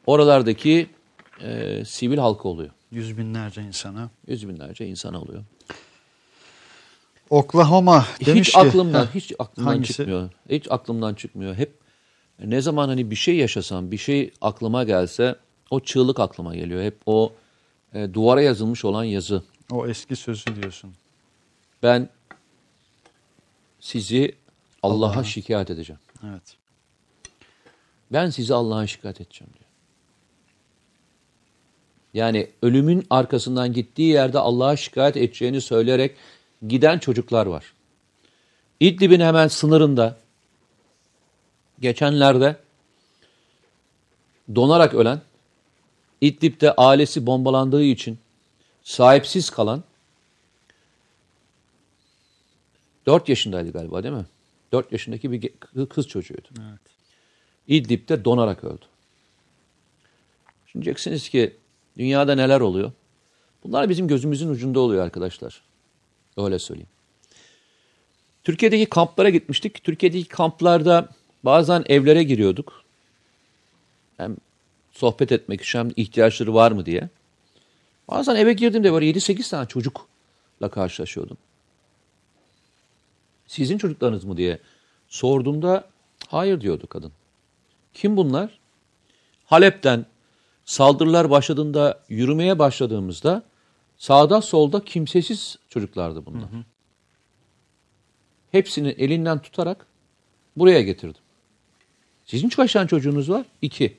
oralardaki e, sivil halka oluyor. Yüz binlerce insana. Yüz binlerce insan oluyor. Oklahoma demiş hiç ki. aklımdan Heh, hiç aklımdan hangisi? çıkmıyor. Hiç aklımdan çıkmıyor. Hep ne zaman hani bir şey yaşasam, bir şey aklıma gelse o çığlık aklıma geliyor. Hep o e, duvara yazılmış olan yazı. O eski sözü diyorsun. Ben sizi Allah'a şikayet edeceğim. Evet. Ben sizi Allah'a şikayet edeceğim diyor. Yani ölümün arkasından gittiği yerde Allah'a şikayet edeceğini söyleyerek giden çocuklar var. İdlib'in hemen sınırında geçenlerde donarak ölen, İdlib'de ailesi bombalandığı için sahipsiz kalan 4 yaşındaydı galiba değil mi? 4 yaşındaki bir kız çocuğuydu. Evet. İdlib'de donarak öldü. Şimdi diyeceksiniz ki dünyada neler oluyor? Bunlar bizim gözümüzün ucunda oluyor arkadaşlar. Öyle söyleyeyim. Türkiye'deki kamplara gitmiştik. Türkiye'deki kamplarda bazen evlere giriyorduk. Hem sohbet etmek için hem ihtiyaçları var mı diye. Bazen eve girdiğimde böyle 7-8 tane çocukla karşılaşıyordum. Sizin çocuklarınız mı diye sorduğumda hayır diyordu kadın. Kim bunlar? Halep'ten saldırılar başladığında yürümeye başladığımızda sağda solda kimsesiz çocuklardı bunlar. Hepsini elinden tutarak buraya getirdim. Sizin kaç tane çocuğunuz var? İki.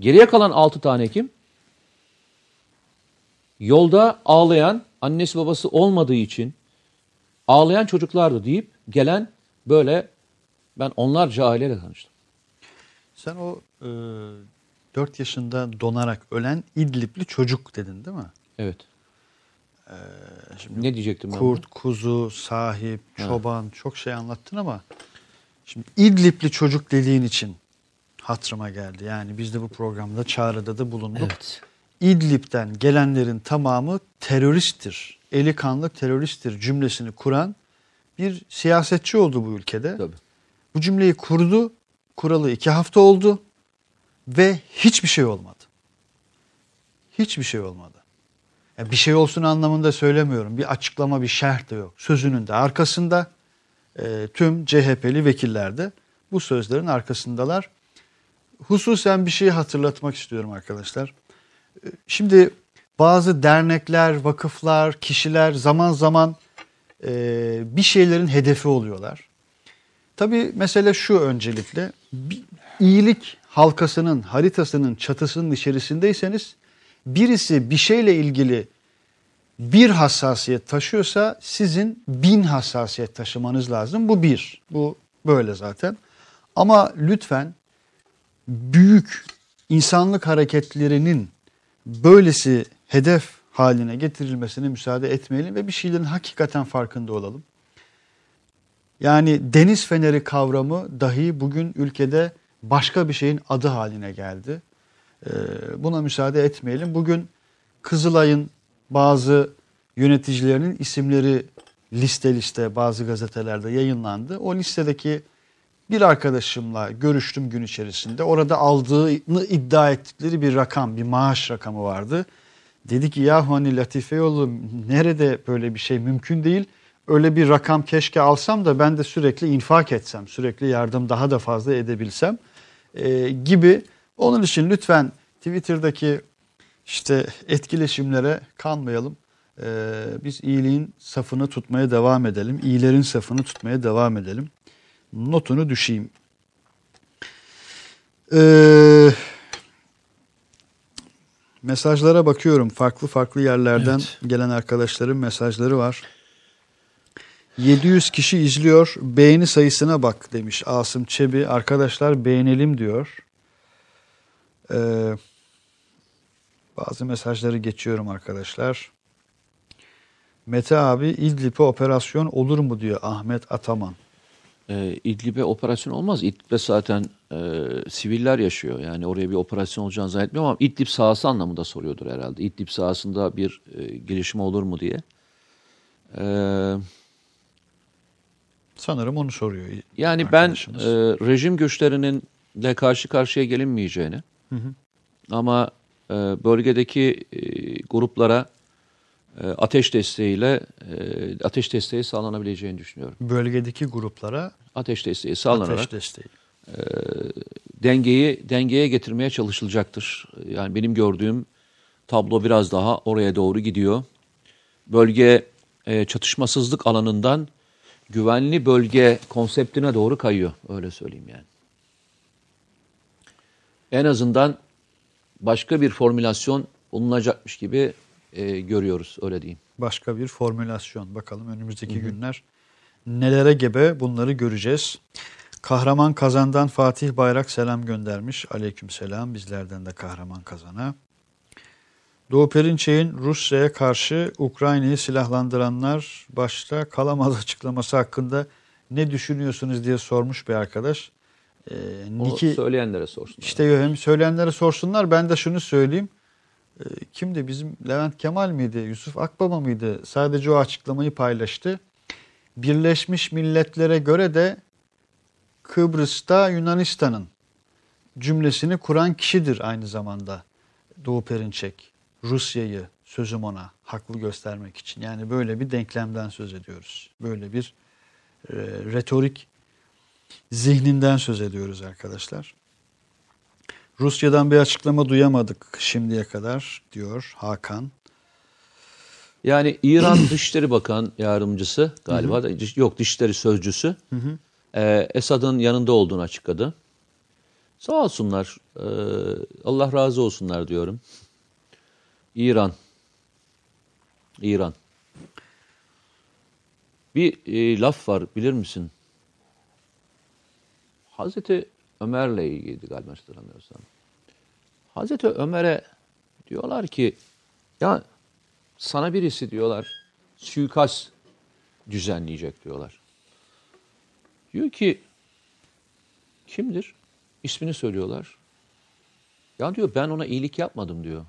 Geriye kalan altı tane kim? Yolda ağlayan annesi babası olmadığı için ağlayan çocuklardı deyip gelen böyle ben onlarca aileyle tanıştım. Sen o e, 4 yaşında donarak ölen İdlibli çocuk dedin değil mi? Evet. Şimdi Ne diyecektim ben? kurt, kuzu, sahip, çoban çok şey anlattın ama şimdi İdlibli çocuk dediğin için hatırıma geldi. Yani biz de bu programda çağrıda da bulunduk. Evet. İdlib'den gelenlerin tamamı teröristtir. Eli kanlı teröristtir cümlesini kuran bir siyasetçi oldu bu ülkede. Tabii. Bu cümleyi kurdu. Kuralı iki hafta oldu. Ve hiçbir şey olmadı. Hiçbir şey olmadı. Ya bir şey olsun anlamında söylemiyorum. Bir açıklama, bir şerh de yok. Sözünün de arkasında e, tüm CHP'li vekiller de bu sözlerin arkasındalar. Hususen bir şey hatırlatmak istiyorum arkadaşlar. E, Şimdi bazı dernekler, vakıflar, kişiler zaman zaman e, bir şeylerin hedefi oluyorlar. Tabii mesele şu öncelikle bir iyilik halkasının haritasının çatısının içerisindeyseniz birisi bir şeyle ilgili bir hassasiyet taşıyorsa sizin bin hassasiyet taşımanız lazım. Bu bir. Bu böyle zaten. Ama lütfen büyük insanlık hareketlerinin böylesi hedef haline getirilmesine müsaade etmeyelim ve bir şeylerin hakikaten farkında olalım. Yani deniz feneri kavramı dahi bugün ülkede başka bir şeyin adı haline geldi. Ee, buna müsaade etmeyelim. Bugün Kızılay'ın bazı yöneticilerinin isimleri liste liste bazı gazetelerde yayınlandı. O listedeki bir arkadaşımla görüştüm gün içerisinde. Orada aldığını iddia ettikleri bir rakam, bir maaş rakamı vardı. Dedi ki yahu hani Latife yolu nerede böyle bir şey mümkün değil. Öyle bir rakam keşke alsam da ben de sürekli infak etsem, sürekli yardım daha da fazla edebilsem e, gibi. Onun için lütfen Twitter'daki işte etkileşimlere kanmayalım. E, biz iyiliğin safını tutmaya devam edelim. İyilerin safını tutmaya devam edelim. Notunu düşeyim. Eee Mesajlara bakıyorum. Farklı farklı yerlerden Evet. gelen arkadaşların mesajları var. 700 kişi izliyor. Beğeni sayısına bak demiş Asım Çebi. Arkadaşlar beğenelim diyor. Ee, bazı mesajları geçiyorum arkadaşlar. Mete abi İdlib'e operasyon olur mu diyor Ahmet Ataman. Ee, İdlib'e operasyon olmaz. İdlib'e zaten e, siviller yaşıyor. Yani oraya bir operasyon olacağını zannetmiyorum ama İdlib sahası anlamında soruyordur herhalde. İdlib sahasında bir e, gelişme olur mu diye. Ee, Sanırım onu soruyor. yani ben e, rejim güçlerinin de karşı karşıya gelinmeyeceğini ama e, bölgedeki e, gruplara e, ateş desteğiyle e, ateş desteği sağlanabileceğini düşünüyorum. Bölgedeki gruplara Ateş desteği sağlanarak ateş desteği. dengeyi dengeye getirmeye çalışılacaktır. Yani benim gördüğüm tablo biraz daha oraya doğru gidiyor. Bölge e, çatışmasızlık alanından güvenli bölge konseptine doğru kayıyor. Öyle söyleyeyim yani. En azından başka bir formülasyon bulunacakmış gibi e, görüyoruz. Öyle diyeyim. başka bir formülasyon. Bakalım önümüzdeki günler nelere gebe bunları göreceğiz. Kahraman Kazan'dan Fatih Bayrak selam göndermiş. Aleyküm selam bizlerden de Kahraman Kazan'a. Doğu Perinçek'in Rusya'ya karşı Ukrayna'yı silahlandıranlar başta kalamaz açıklaması hakkında ne düşünüyorsunuz diye sormuş bir arkadaş. Ee, Niki, söyleyenlere sorsunlar. işte hem söyleyenlere sorsunlar ben de şunu söyleyeyim. Ee, Kimdi bizim Levent Kemal miydi Yusuf Akbaba mıydı sadece o açıklamayı paylaştı. Birleşmiş Milletler'e göre de Kıbrıs'ta Yunanistan'ın cümlesini kuran kişidir aynı zamanda Doğu Perinçek. Rusya'yı sözüm ona haklı göstermek için. Yani böyle bir denklemden söz ediyoruz. Böyle bir e, retorik zihninden söz ediyoruz arkadaşlar. Rusya'dan bir açıklama duyamadık şimdiye kadar diyor Hakan. Yani İran Dışişleri Bakan Yardımcısı galiba da yok Dışişleri Sözcüsü e, Esad'ın yanında olduğunu açıkladı. Sağ olsunlar. e, Allah razı olsunlar diyorum. İran İran. Bir e, laf var bilir misin? Hazreti Ömer'le ilgili galiba hatırlamıyorsam. Hazreti Ömer'e diyorlar ki ya sana birisi diyorlar suikast düzenleyecek diyorlar. Diyor ki kimdir? İsmini söylüyorlar. Ya diyor ben ona iyilik yapmadım diyor.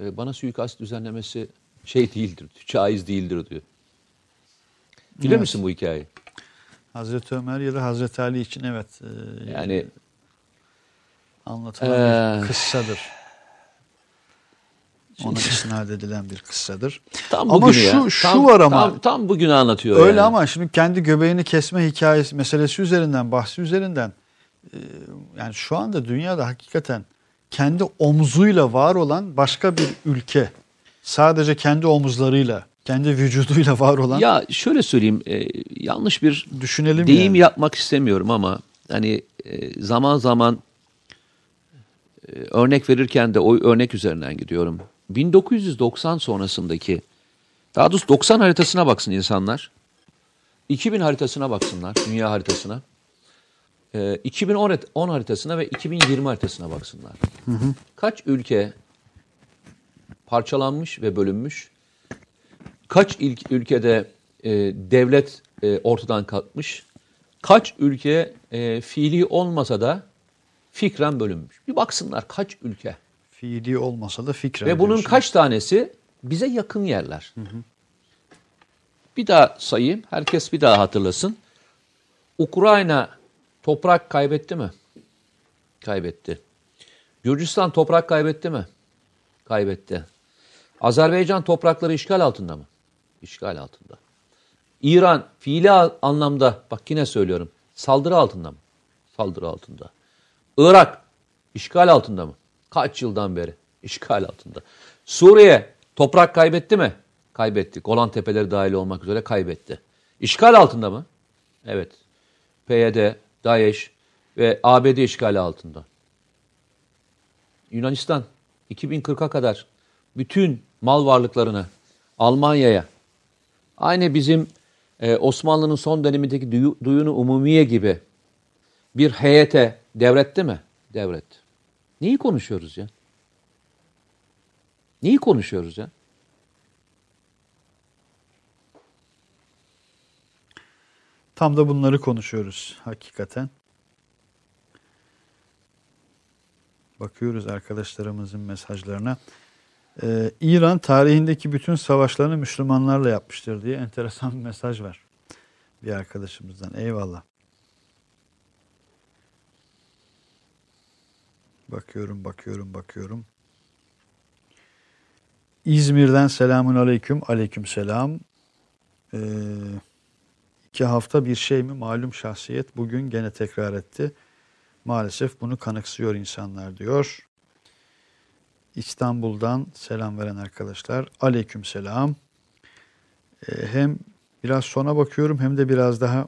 E, bana suikast düzenlemesi şey değildir, caiz değildir diyor. Bilir Evet. misin bu hikayeyi? Hazreti Ömer ya da Hazreti Ali için evet e, Yani anlatılan Ee, bir kıssadır. Ona isnat edilen bir kıssadır. tam ama şu ya. şu Tam- var ama tam, tam bugünü anlatıyor. öyle yani. ama şimdi kendi göbeğini kesme hikayesi meselesi üzerinden bahsi üzerinden e, yani şu anda dünyada hakikaten kendi omzuyla var olan başka bir ülke sadece kendi omuzlarıyla kendi vücuduyla var olan Ya şöyle söyleyeyim, e, yanlış bir düşünelim deyim yani. yapmak istemiyorum ama hani e, zaman zaman e, örnek verirken de o örnek üzerinden gidiyorum. 1990 sonrasındaki, daha doğrusu 90 haritasına baksın insanlar. 2000 haritasına baksınlar, dünya haritasına. E, 2010 harit- 10 haritasına ve 2020 haritasına baksınlar. Kaç ülke parçalanmış ve bölünmüş? Kaç ilk ülkede e, devlet e, ortadan kalkmış? Kaç ülke e, fiili olmasa da fikren bölünmüş? Bir baksınlar kaç ülke? fiili olmasa da fikren Ve bunun diyorsun. kaç tanesi bize yakın yerler? Bir daha sayayım, herkes bir daha hatırlasın. Ukrayna toprak kaybetti mi? Kaybetti. Gürcistan toprak kaybetti mi? Kaybetti. Azerbaycan toprakları işgal altında mı? İşgal altında. İran fiili anlamda, bak yine söylüyorum, saldırı altında mı? Saldırı altında. Irak işgal altında mı? Kaç yıldan beri işgal altında. Suriye toprak kaybetti mi? Kaybetti. Golan Tepeleri dahil olmak üzere kaybetti. İşgal altında mı? Evet. PYD, DAEŞ ve ABD işgali altında. Yunanistan 2040'a kadar bütün mal varlıklarını Almanya'ya aynı bizim e, Osmanlı'nın son dönemindeki duyu, duyunu umumiye gibi bir heyete devretti mi? Devretti. Neyi konuşuyoruz ya? Neyi konuşuyoruz ya? Tam da bunları konuşuyoruz hakikaten. Bakıyoruz arkadaşlarımızın mesajlarına. Ee, İran tarihindeki bütün savaşlarını Müslümanlarla yapmıştır diye enteresan bir mesaj var. Bir arkadaşımızdan. Eyvallah. Bakıyorum, bakıyorum, bakıyorum. İzmir'den selamun aleyküm. Aleyküm selam. Ee, İki hafta bir şey mi malum şahsiyet bugün gene tekrar etti. Maalesef bunu kanıksıyor insanlar diyor. İstanbul'dan selam veren arkadaşlar. Aleyküm selam. Ee, hem biraz sona bakıyorum hem de biraz daha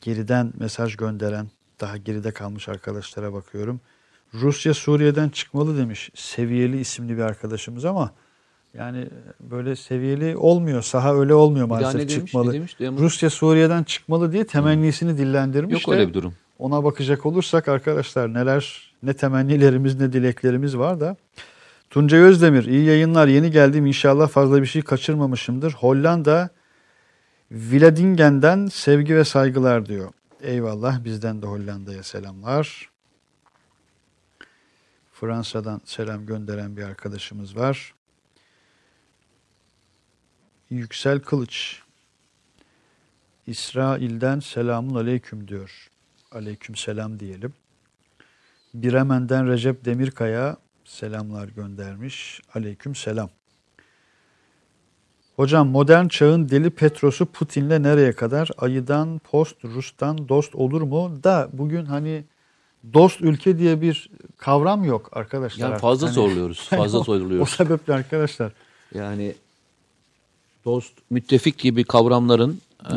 geriden mesaj gönderen, daha geride kalmış arkadaşlara bakıyorum. Rusya Suriye'den çıkmalı demiş seviyeli isimli bir arkadaşımız ama yani böyle seviyeli olmuyor. Saha öyle olmuyor maalesef ne demiş, çıkmalı. ne demiş? Duyamadım. Rusya Suriye'den çıkmalı diye temennisini dillendirmiş Yok de öyle bir durum. ona bakacak olursak arkadaşlar neler ne temennilerimiz ne dileklerimiz var da. Tuncay Özdemir iyi yayınlar yeni geldim inşallah fazla bir şey kaçırmamışımdır. Hollanda Vladingen'den sevgi ve saygılar diyor. Eyvallah bizden de Hollanda'ya selamlar. Fransa'dan selam gönderen bir arkadaşımız var. Yüksel Kılıç. İsrail'den selamun aleyküm diyor. Aleyküm selam diyelim. Bremen'den Recep Demirkaya selamlar göndermiş. Aleyküm selam. Hocam modern çağın deli Petros'u Putin'le nereye kadar? Ayıdan, post, Rus'tan dost olur mu? Da bugün hani dost ülke diye bir kavram yok arkadaşlar. Yani artık. fazla Hani- zorluyoruz. Fazla o, o zorluyoruz. sebeple arkadaşlar. Yani dost, müttefik gibi kavramların e,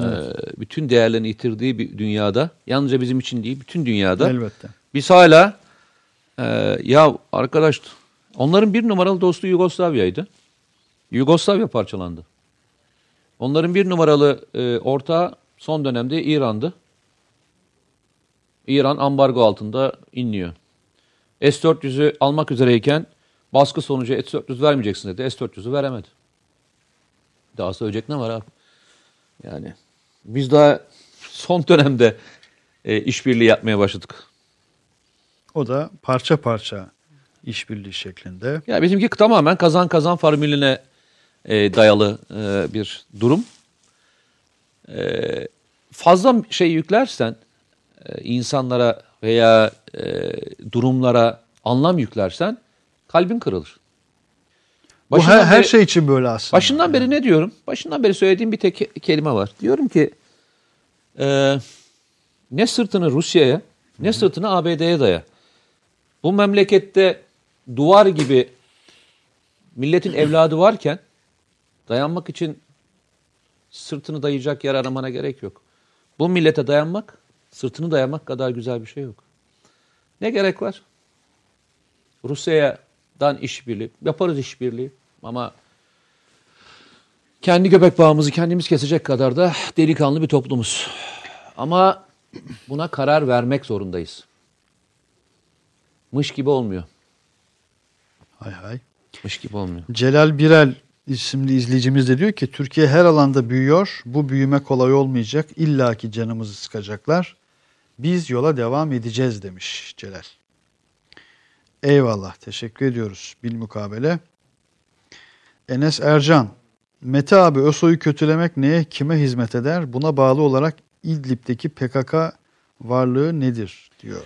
bütün değerlerini yitirdiği bir dünyada, yalnızca bizim için değil, bütün dünyada Elbette. biz hala e, ya arkadaş onların bir numaralı dostu Yugoslavya'ydı. Yugoslavya parçalandı. Onların bir numaralı e, ortağı son dönemde İran'dı. İran ambargo altında inliyor. S-400'ü almak üzereyken baskı sonucu S-400 vermeyeceksin dedi. S-400'ü veremedi. Daha söyleyecek ne var abi? Yani biz daha son dönemde e, işbirliği yapmaya başladık. O da parça parça işbirliği şeklinde. Ya bizimki tamamen kazan kazan formülüne e, dayalı e, bir durum. E, fazla şey yüklersen e, insanlara veya e, durumlara anlam yüklersen kalbin kırılır. Bu her, Başından her beri- şey için böyle aslında. Başından beri ne diyorum? Başından beri söylediğim bir tek ke- kelime var. Diyorum ki e, ne sırtını Rusya'ya ne sırtını ABD'ye daya. Bu memlekette duvar gibi milletin evladı varken dayanmak için sırtını dayayacak yer aramana gerek yok. Bu millete dayanmak, sırtını dayamak kadar güzel bir şey yok. Ne gerek var? Rusya'dan işbirliği, yaparız işbirliği ama kendi göbek bağımızı kendimiz kesecek kadar da delikanlı bir toplumuz. Ama buna karar vermek zorundayız. Mış gibi olmuyor. Hay hay. Mış gibi olmuyor. Celal Birel isimli izleyicimiz de diyor ki Türkiye her alanda büyüyor. Bu büyüme kolay olmayacak. İlla ki canımızı sıkacaklar. Biz yola devam edeceğiz demiş Celal. Eyvallah. Teşekkür ediyoruz. Bilmukabele. Enes Ercan. Mete abi ÖSO'yu kötülemek neye kime hizmet eder? Buna bağlı olarak İdlib'deki PKK varlığı nedir diyor.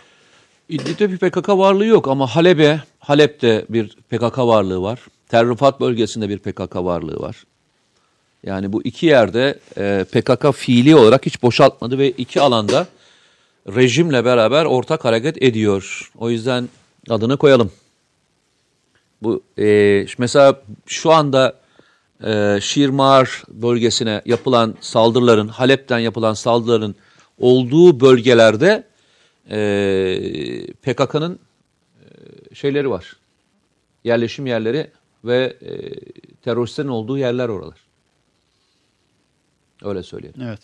İdlib'de bir PKK varlığı yok ama Halep'e, Halep'te bir PKK varlığı var. Tel Rifat bölgesinde bir PKK varlığı var. Yani bu iki yerde e, PKK fiili olarak hiç boşaltmadı ve iki alanda rejimle beraber ortak hareket ediyor. O yüzden adını koyalım. Bu e, mesela şu anda e, Şirmar bölgesine yapılan saldırıların, Halep'ten yapılan saldırıların olduğu bölgelerde e, PKK'nın e, şeyleri var. Yerleşim yerleri ve e, teröristlerin olduğu yerler oralar. Öyle söyleyelim. Evet.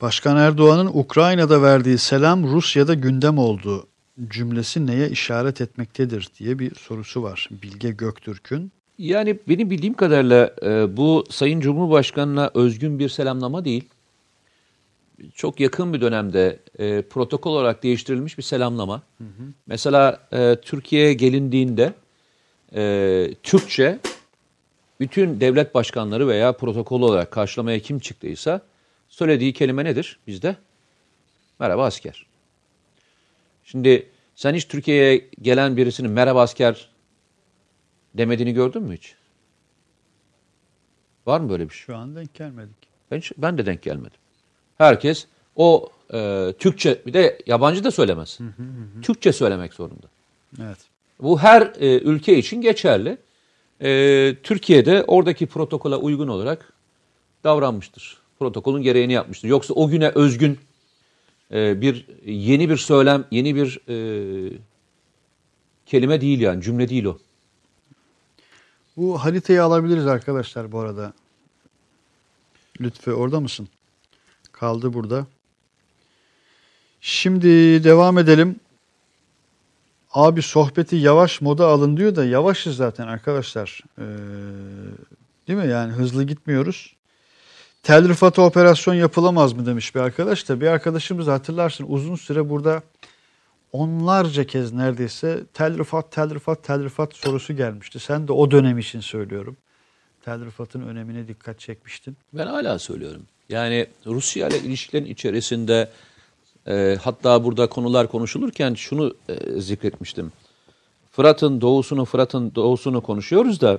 Başkan Erdoğan'ın Ukrayna'da verdiği selam Rusya'da gündem oldu cümlesi neye işaret etmektedir diye bir sorusu var Bilge Göktürk'ün. Yani benim bildiğim kadarıyla e, bu Sayın Cumhurbaşkanı'na özgün bir selamlama değil. Çok yakın bir dönemde e, protokol olarak değiştirilmiş bir selamlama. Mesela e, Türkiye'ye gelindiğinde e, Türkçe bütün devlet başkanları veya protokol olarak karşılamaya kim çıktıysa söylediği kelime nedir bizde? Merhaba asker. Şimdi sen hiç Türkiye'ye gelen birisinin merhaba asker demediğini gördün mü hiç? Var mı böyle bir şey? Şu an denk gelmedik. Ben, hiç- ben de denk gelmedim. Herkes o e, Türkçe bir de yabancı da söylemez. Türkçe söylemek zorunda. Evet. Bu her e, ülke için geçerli. E, Türkiye'de oradaki protokola uygun olarak davranmıştır. Protokolün gereğini yapmıştır. Yoksa o güne özgün e, bir yeni bir söylem, yeni bir e, kelime değil yani cümle değil o. Bu haritayı alabiliriz arkadaşlar bu arada. Lütfü orada mısın? Kaldı burada. Şimdi devam edelim. Abi sohbeti yavaş moda alın diyor da yavaşız zaten arkadaşlar. Ee, değil mi? Yani hızlı gitmiyoruz. Tel Rıfat'a operasyon yapılamaz mı demiş bir arkadaş da. Bir arkadaşımız hatırlarsın uzun süre burada onlarca kez neredeyse Tel Rıfat, Tel Rıfat, Tel Rıfat sorusu gelmişti. Sen de o dönem için söylüyorum. Tel Rıfat'ın önemine dikkat çekmiştin. Ben hala söylüyorum. Yani Rusya ile ilişkilerin içerisinde e, hatta burada konular konuşulurken şunu e, zikretmiştim. Fırat'ın doğusunu, Fırat'ın doğusunu konuşuyoruz da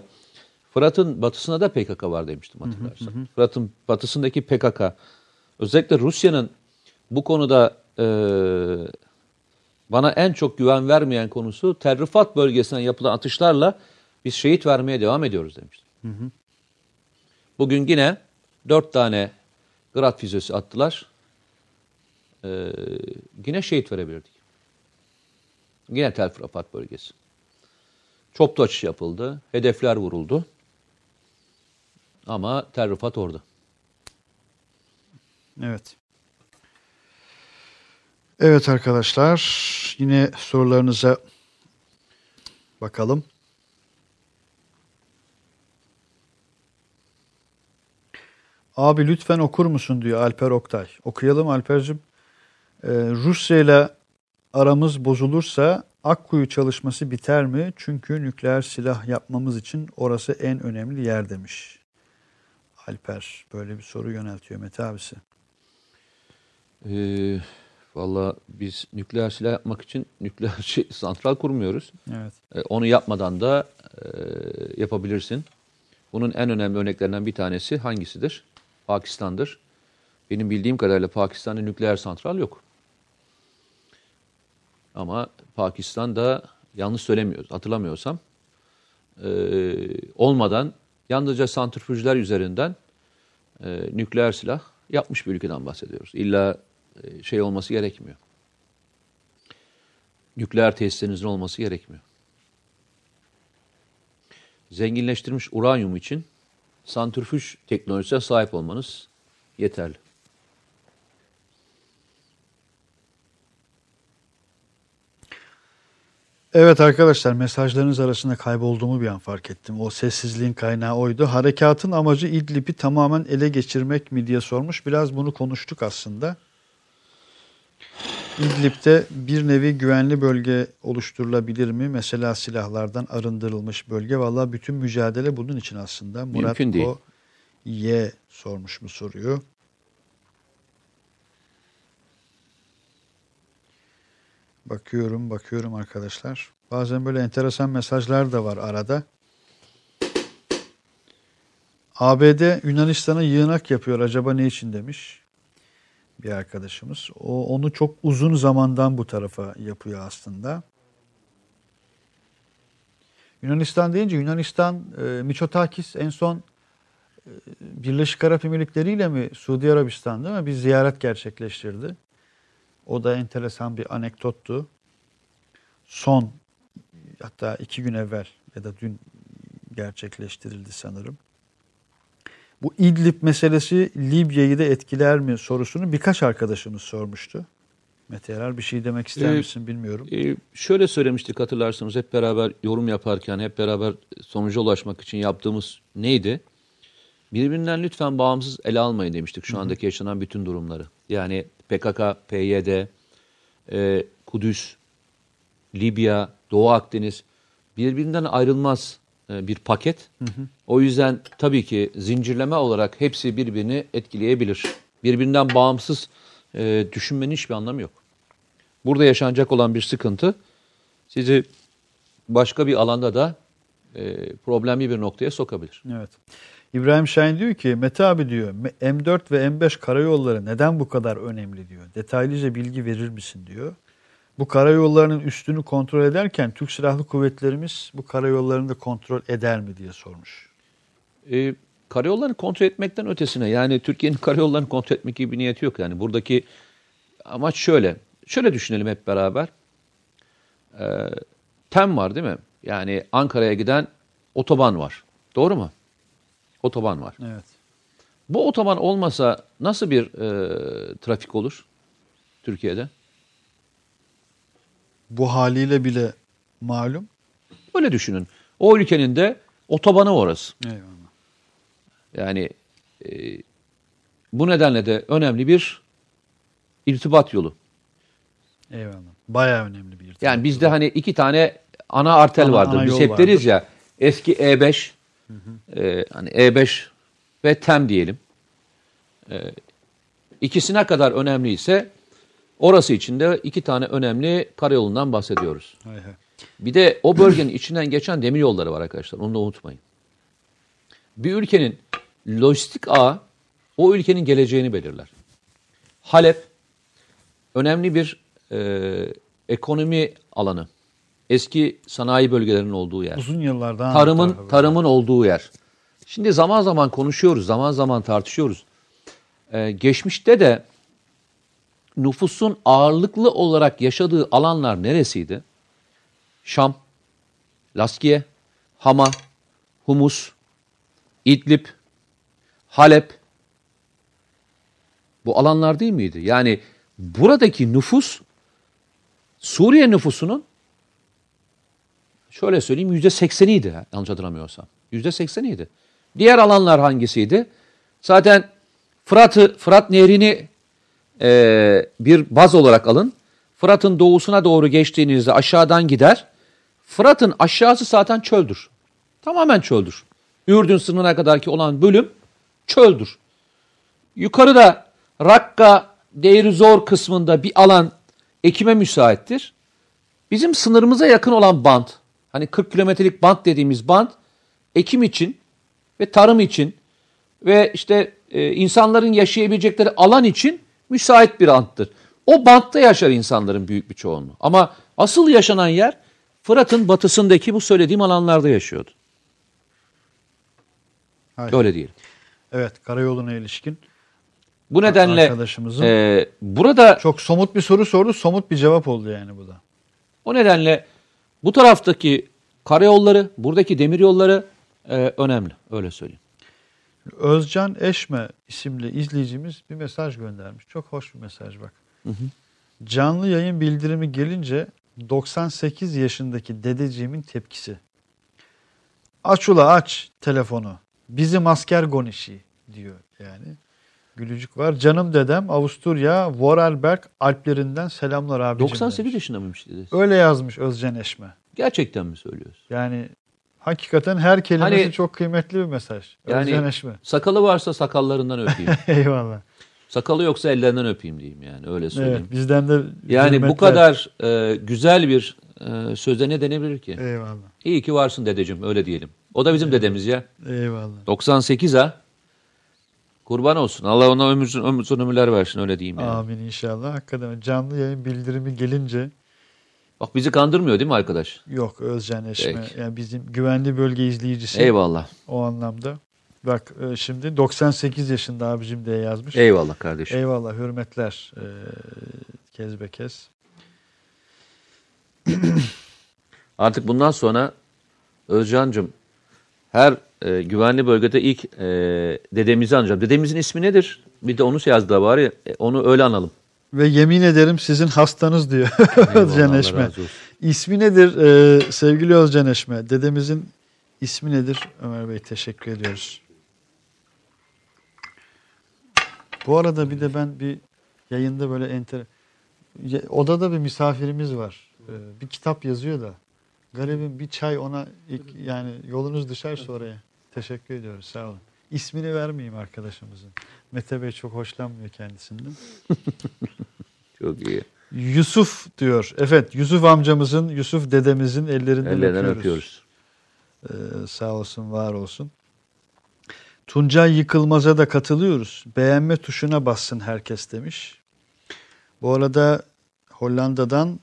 Fırat'ın batısına da PKK var demiştim hatırlarsan. Fırat'ın batısındaki PKK özellikle Rusya'nın bu konuda e, bana en çok güven vermeyen konusu Tel Rifat bölgesine yapılan atışlarla biz şehit vermeye devam ediyoruz demiştim. Bugün yine dört tane Grad füzesi attılar. Ee, yine şehit verebilirdik. Yine Tel Rifat bölgesi. Çoplu açış yapıldı. Hedefler vuruldu. Ama Terrifat orada. Evet. Evet arkadaşlar yine sorularınıza bakalım. Abi lütfen okur musun diyor Alper Oktay. Okuyalım Alper'cim. Ee, Rusya ile aramız bozulursa Akkuyu çalışması biter mi? Çünkü nükleer silah yapmamız için orası en önemli yer demiş. Alper böyle bir soru yöneltiyor Mete abisi. Ee, Valla biz nükleer silah yapmak için nükleer şey, santral kurmuyoruz. Evet. Ee, onu yapmadan da e, yapabilirsin. Bunun en önemli örneklerinden bir tanesi hangisidir? Pakistan'dır. Benim bildiğim kadarıyla Pakistan'da nükleer santral yok. Ama Pakistan'da yanlış söylemiyoruz, hatırlamıyorsam e, olmadan yalnızca santrifüjler üzerinden e, nükleer silah yapmış bir ülkeden bahsediyoruz. İlla e, şey olması gerekmiyor. Nükleer tesislerinizin olması gerekmiyor. Zenginleştirilmiş uranyum için santrifüj teknolojisine sahip olmanız yeterli. Evet arkadaşlar mesajlarınız arasında kaybolduğumu bir an fark ettim. O sessizliğin kaynağı oydu. Harekatın amacı İdlib'i tamamen ele geçirmek mi diye sormuş. Biraz bunu konuştuk aslında. İdlib'de bir nevi güvenli bölge oluşturulabilir mi? Mesela silahlardan arındırılmış bölge. Valla bütün mücadele bunun için aslında. Murat Mümkün değil. Ko Y sormuş bu soruyu. Bakıyorum, bakıyorum arkadaşlar. Bazen böyle enteresan mesajlar da var arada. ABD Yunanistan'a yığınak yapıyor. Acaba ne için demiş bir arkadaşımız. O onu çok uzun zamandan bu tarafa yapıyor aslında. Yunanistan deyince Yunanistan e, Miçotakis en son e, Birleşik Arap Emirlikleri ile mi Suudi Arabistan'da mı bir ziyaret gerçekleştirdi. O da enteresan bir anekdottu. Son hatta iki gün evvel ya da dün gerçekleştirildi sanırım. Bu İdlib meselesi Libya'yı da etkiler mi sorusunu birkaç arkadaşımız sormuştu. Mete Yarar bir şey demek ister Ee, misin bilmiyorum. Ee, şöyle söylemiştik hatırlarsınız hep beraber yorum yaparken hep beraber sonuca ulaşmak için yaptığımız neydi? Birbirinden lütfen bağımsız ele almayın demiştik şu andaki yaşanan bütün durumları. Yani PKK, PYD, e, Kudüs, Libya, Doğu Akdeniz birbirinden ayrılmaz e, bir paket. O yüzden tabii ki zincirleme olarak hepsi birbirini etkileyebilir. Birbirinden bağımsız e, düşünmenin hiçbir anlamı yok. Burada yaşanacak olan bir sıkıntı sizi başka bir alanda da e, problemli bir noktaya sokabilir. Evet. İbrahim Şahin diyor ki Mete abi diyor M4 ve M5 karayolları neden bu kadar önemli diyor. Detaylıca bilgi verir misin diyor. Bu karayollarının üstünü kontrol ederken Türk Silahlı Kuvvetlerimiz bu karayollarını da kontrol eder mi diye sormuş. E, karayollarını kontrol etmekten ötesine yani Türkiye'nin karayollarını kontrol etmek gibi bir niyeti yok. Yani buradaki amaç şöyle. Şöyle düşünelim hep beraber. E, TEM var değil mi? Yani Ankara'ya giden otoban var. Doğru mu? Otoban var. Evet. Bu otoban olmasa nasıl bir e, trafik olur Türkiye'de? Bu haliyle bile malum. Öyle düşünün. O ülkenin de otobanı orası. Eyvallah. Yani e, bu nedenle de önemli bir irtibat yolu. Eyvallah. Bayağı önemli bir irtibat. Yani bizde hani iki tane ana artel Ana- vardır. ana Biz hep deriz ya eski E5 e, hani E5 ve TEM diyelim. E, ikisine kadar önemliyse orası için de iki tane önemli karayolundan bahsediyoruz. Hay hay. Bir de o bölgenin içinden geçen demir yolları var arkadaşlar. Onu da unutmayın. Bir ülkenin lojistik ağı o ülkenin geleceğini belirler. Halep önemli bir e, ekonomi alanı. Eski sanayi bölgelerinin olduğu yer. Uzun yıllardan Tarımın tarımın olduğu yer. Şimdi zaman zaman konuşuyoruz, zaman zaman tartışıyoruz. Ee, geçmişte de nüfusun ağırlıklı olarak yaşadığı alanlar neresiydi? Şam, Laskiye, Hama, Humus, İdlib, Halep bu alanlar değil miydi? Yani buradaki nüfus Suriye nüfusunun şöyle söyleyeyim yüzde sekseniydi yanlış hatırlamıyorsam. Yüzde sekseniydi. Diğer alanlar hangisiydi? Zaten Fırat'ı, Fırat Nehri'ni e, bir baz olarak alın. Fırat'ın doğusuna doğru geçtiğinizde aşağıdan gider. Fırat'ın aşağısı zaten çöldür. Tamamen çöldür. Ürdün sınırına kadarki olan bölüm çöldür. Yukarıda Rakka, Deirizor kısmında bir alan ekime müsaittir. Bizim sınırımıza yakın olan band, hani 40 kilometrelik band dediğimiz band ekim için ve tarım için ve işte e, insanların yaşayabilecekleri alan için müsait bir anttır. O bantta yaşar insanların büyük bir çoğunluğu. Ama asıl yaşanan yer Fırat'ın batısındaki bu söylediğim alanlarda yaşıyordu. Hayır. Öyle değil. Evet karayoluna ilişkin. Bu nedenle Arkadaşımızın- e, burada Çok somut bir soru sordu. Somut bir cevap oldu yani bu da. o nedenle bu taraftaki karayolları, buradaki demiryolları e, önemli. Öyle söyleyeyim. Özcan Eşme isimli izleyicimiz bir mesaj göndermiş. Çok hoş bir mesaj bak. Canlı yayın bildirimi gelince 98 yaşındaki dedeciğimin tepkisi. Aç ula aç telefonu. Bizim asker gonişi diyor yani. Gülücük var. Canım dedem Avusturya Vorarlberg Alplerinden selamlar abicim. 98 demiş. yaşında mıymış dedi. Öyle yazmış Özcan Eşme. Gerçekten mi söylüyorsun? Yani hakikaten her kelimesi Hani- çok kıymetli bir mesaj. Yani Özcan Eşme. sakalı varsa sakallarından öpeyim. Eyvallah. Sakalı yoksa ellerinden öpeyim diyeyim yani öyle söyleyeyim. Evet bizden de yani bu kadar e, güzel bir e, sözde ne denebilir ki? Eyvallah. İyi ki varsın dedeciğim öyle diyelim. O da bizim dedemiz ya. Eyvallah. 98 ha. Kurban olsun. Allah ona ömür, ömür, ömürler versin öyle diyeyim yani. Amin inşallah. Hakikaten canlı yayın bildirimi gelince Bak bizi kandırmıyor değil mi arkadaş? yok Özcan Eşme. Peki. Yani bizim güvenli bölge izleyicisi Eyvallah. o anlamda. Bak e, şimdi 98 yaşında abicim diye yazmış. Eyvallah kardeşim. Eyvallah hürmetler e, kez be kez. Artık bundan sonra Özcan'cığım her e, güvenli bölgede ilk e, dedemizi anacağım. Dedemizin ismi nedir? Bir de onu yazdı bari. E, onu öyle analım. Ve yemin ederim sizin hastanız diyor Özcan Eşme. İsmi nedir e, sevgili Özcan Eşme? Dedemizin ismi nedir? Ömer Bey teşekkür ediyoruz. Bu arada bir de ben bir yayında böyle enter... Odada bir misafirimiz var. E, bir kitap yazıyor da. Garibim bir çay ona ilk, yani yolunuz düşerse oraya. Teşekkür ediyoruz sağ olun. İsmini vermeyeyim arkadaşımızın. Mete Bey çok hoşlanmıyor kendisinden. Çok iyi. Yusuf diyor. Evet Yusuf amcamızın, Yusuf dedemizin ellerinden, Ellerinden öpüyoruz. öpüyoruz. Ee, sağ olsun, var olsun. Tuncay Yıkılmaz'a da katılıyoruz. Beğenme tuşuna bassın herkes demiş. Bu arada Hollanda'dan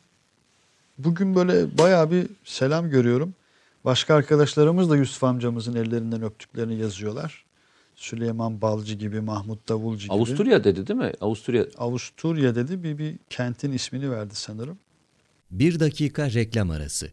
bugün böyle bayağı bir selam görüyorum. Başka arkadaşlarımız da Yusuf amcamızın ellerinden öptüklerini yazıyorlar. Süleyman Balcı gibi, Mahmut Davulcu gibi. Avusturya dedi değil mi? Avusturya. Avusturya dedi bir, bir kentin ismini verdi sanırım. Bir dakika reklam arası.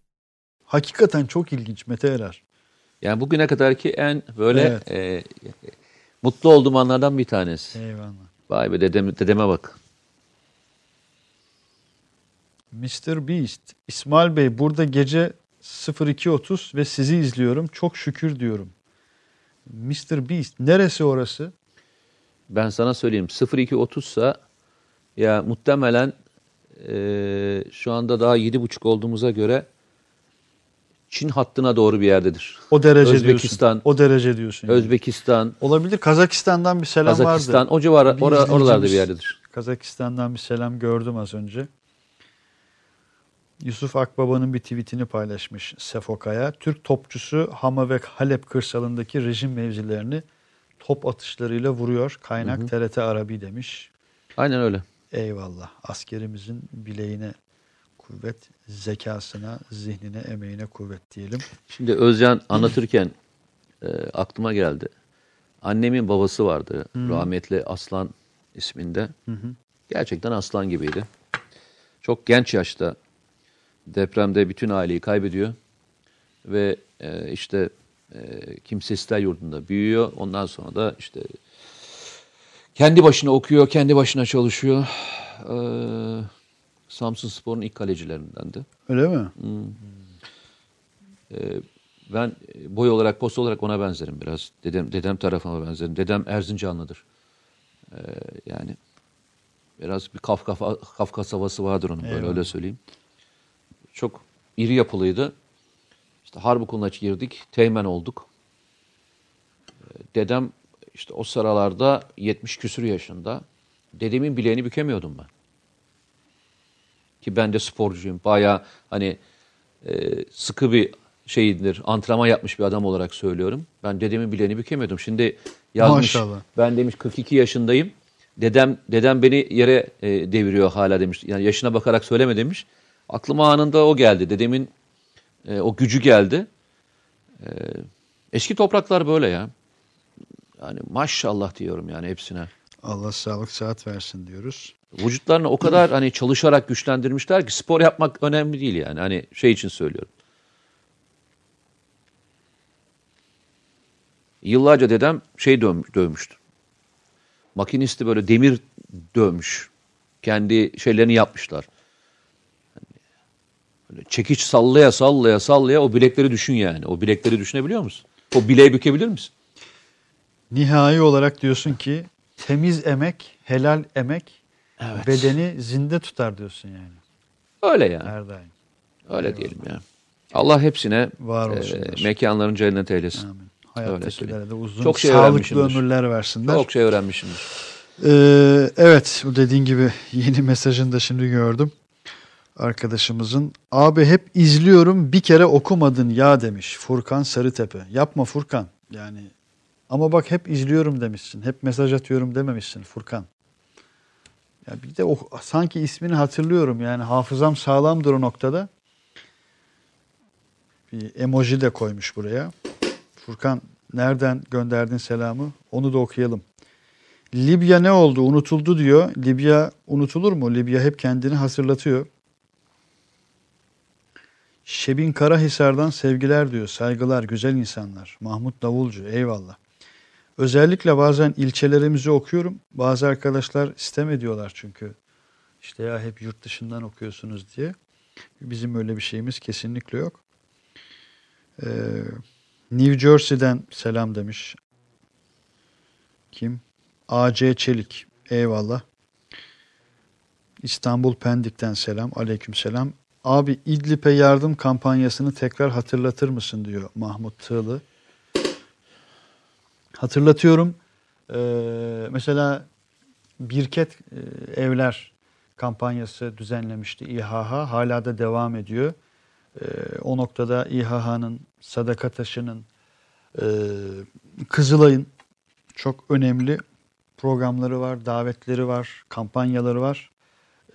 Hakikaten çok ilginç Mete Erer. Yani bugüne kadarki en böyle Evet. e, mutlu olduğum anlardan bir tanesi. Eyvallah. Vay be dedem, dedeme bak. Mr. Beast. İsmail Bey burada gece 02.30 ve sizi izliyorum. Çok şükür diyorum. Mr. Beast. Neresi orası? Ben sana söyleyeyim 02.30 sa Ya muhtemelen e, şu anda daha yedi buçuk olduğumuza göre Çin hattına doğru bir yerdedir. O derece Özbekistan, diyorsun. O derece diyorsun. yani. Özbekistan, Olabilir. Kazakistan'dan bir selam Kazakistan vardı. o civar ora- oralarda bir yerdedir. Kazakistan'dan bir selam gördüm az önce. Yusuf Akbaba'nın bir tweetini paylaşmış Sefokaya. Türk topçusu Hama ve Halep kırsalındaki rejim mevzilerini top atışlarıyla vuruyor. Kaynak TRT Arabi demiş. Aynen öyle. Eyvallah. Askerimizin bileğine kuvvet, zekasına, zihnine, emeğine kuvvet diyelim. Şimdi Özcan anlatırken e, aklıma geldi. Annemin babası vardı. Rahmetli Aslan isminde. Gerçekten aslan gibiydi. Çok genç yaşta depremde bütün aileyi kaybediyor. Ve e, işte e, kimsesizler yurdunda büyüyor. Ondan sonra da işte kendi başına okuyor, kendi başına çalışıyor. E, Samsun Spor'un ilk kalecilerindendi. Öyle mi? Ben e, boy olarak, post olarak ona benzerim biraz. Dedem dedem tarafıma benzerim. Dedem Erzincanlıdır. Ee, yani biraz bir Kafka, Kafkas havası vardır onun böyle Eyvallah. öyle söyleyeyim. Çok iri yapılıydı. İşte harp okuluna girdik. Teğmen olduk. Ee, Dedem işte o sıralarda 70 küsür yaşında. Dedemin bileğini bükemiyordum ben. Ki ben de sporcuyum. Bayağı hani e, sıkı bir şeyindir. Antrenman yapmış bir adam olarak söylüyorum. Ben dedemin bileğini bükemiyordum. Şimdi yazmış. Maşallah. Ben demiş 42 yaşındayım. Dedem dedem beni yere e, deviriyor hala demiş. Yani yaşına bakarak söyleme demiş. Aklıma anında o geldi. Dedemin e, o gücü geldi. E, eski topraklar böyle ya. Yani maşallah diyorum yani hepsine. Allah sağlık saat versin diyoruz. Vücutlarını o kadar hani çalışarak güçlendirmişler ki spor yapmak önemli değil yani. Hani şey için söylüyorum. Yıllarca dedem şey dövmüş, dövmüştü. Makinisti böyle demir dövmüş. Kendi şeylerini yapmışlar. Hani Böyle çekiç sallaya sallaya sallaya o bilekleri düşün yani. O bilekleri düşünebiliyor musun? O bileği bükebilir misin? Nihai olarak diyorsun ki temiz emek, helal emek Evet. bedeni zinde tutar diyorsun yani. Öyle yani. Her daim. Öyle diyelim ya. Allah hepsine Var e, mekanların cennet eylesin. Amin. Hayattakilere de uzun, Çok şey sağlıklı ömürler versinler. Çok şey öğrenmişimdir. Ee, evet bu dediğin gibi yeni mesajını da şimdi gördüm. Arkadaşımızın abi hep izliyorum bir kere okumadın ya demiş Furkan Sarıtepe. Yapma Furkan yani ama bak hep izliyorum demişsin. Hep mesaj atıyorum dememişsin Furkan. Ya bir de o, sanki ismini hatırlıyorum yani hafızam sağlamdır o noktada. Bir emoji de koymuş buraya. Furkan nereden gönderdin selamı? Onu da okuyalım. Libya ne oldu? Unutuldu diyor. Libya unutulur mu? Libya hep kendini hatırlatıyor. Şebin Karahisar'dan sevgiler diyor. Saygılar, güzel insanlar. Mahmut Davulcu, eyvallah. Özellikle bazen ilçelerimizi okuyorum. Bazı arkadaşlar istem ediyorlar çünkü. İşte ya hep yurt dışından okuyorsunuz diye. Bizim öyle bir şeyimiz kesinlikle yok. Ee, New Jersey'den selam demiş. Kim? AC Çelik. Eyvallah. İstanbul Pendik'ten selam. Aleyküm selam. Abi İdlib'e yardım kampanyasını tekrar hatırlatır mısın diyor Mahmut Tığlı. Hatırlatıyorum. Ee, mesela Birket e, Evler kampanyası düzenlemişti İHH. Hala da devam ediyor. Ee, o noktada İHH'nın, Sadaka Taşı'nın, e, Kızılay'ın çok önemli programları var, davetleri var, kampanyaları var.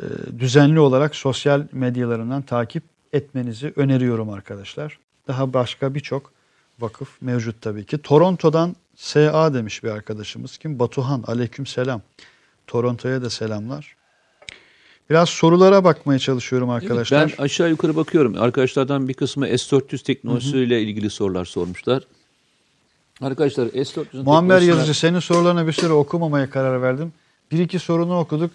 Ee, düzenli olarak sosyal medyalarından takip etmenizi öneriyorum arkadaşlar. Daha başka birçok vakıf mevcut tabii ki. Toronto'dan SA demiş bir arkadaşımız. Kim? Batuhan. Aleyküm selam. Toronto'ya da selamlar. Biraz sorulara bakmaya çalışıyorum arkadaşlar. Ben aşağı yukarı bakıyorum. Arkadaşlardan bir kısmı S400 teknolojisiyle ilgili sorular sormuşlar. Arkadaşlar S400'ün Muammer teknolojisine- Yazıcı senin sorularına bir süre okumamaya karar verdim. Bir iki sorunu okuduk.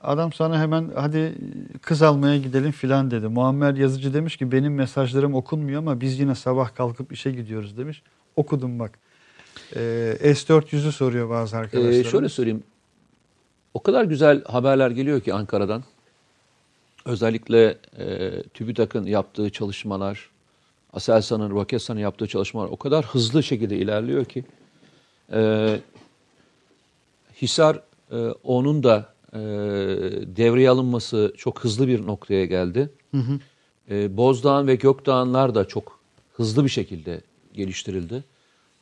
Adam sana hemen hadi kız almaya gidelim filan dedi. Muammer Yazıcı demiş ki benim mesajlarım okunmuyor ama biz yine sabah kalkıp işe gidiyoruz demiş. Okudum bak. Ee, S400'ü soruyor bazı arkadaşlar. Ee, şöyle söyleyeyim. o kadar güzel haberler geliyor ki Ankara'dan. Özellikle e, TÜBİTAK'ın yaptığı çalışmalar, Aselsan'ın, Roketsan'ın yaptığı çalışmalar o kadar hızlı şekilde ilerliyor ki e, Hisar e, onun da e, devreye alınması çok hızlı bir noktaya geldi. E, Bozdağın ve Gökdağınlar da çok hızlı bir şekilde geliştirildi.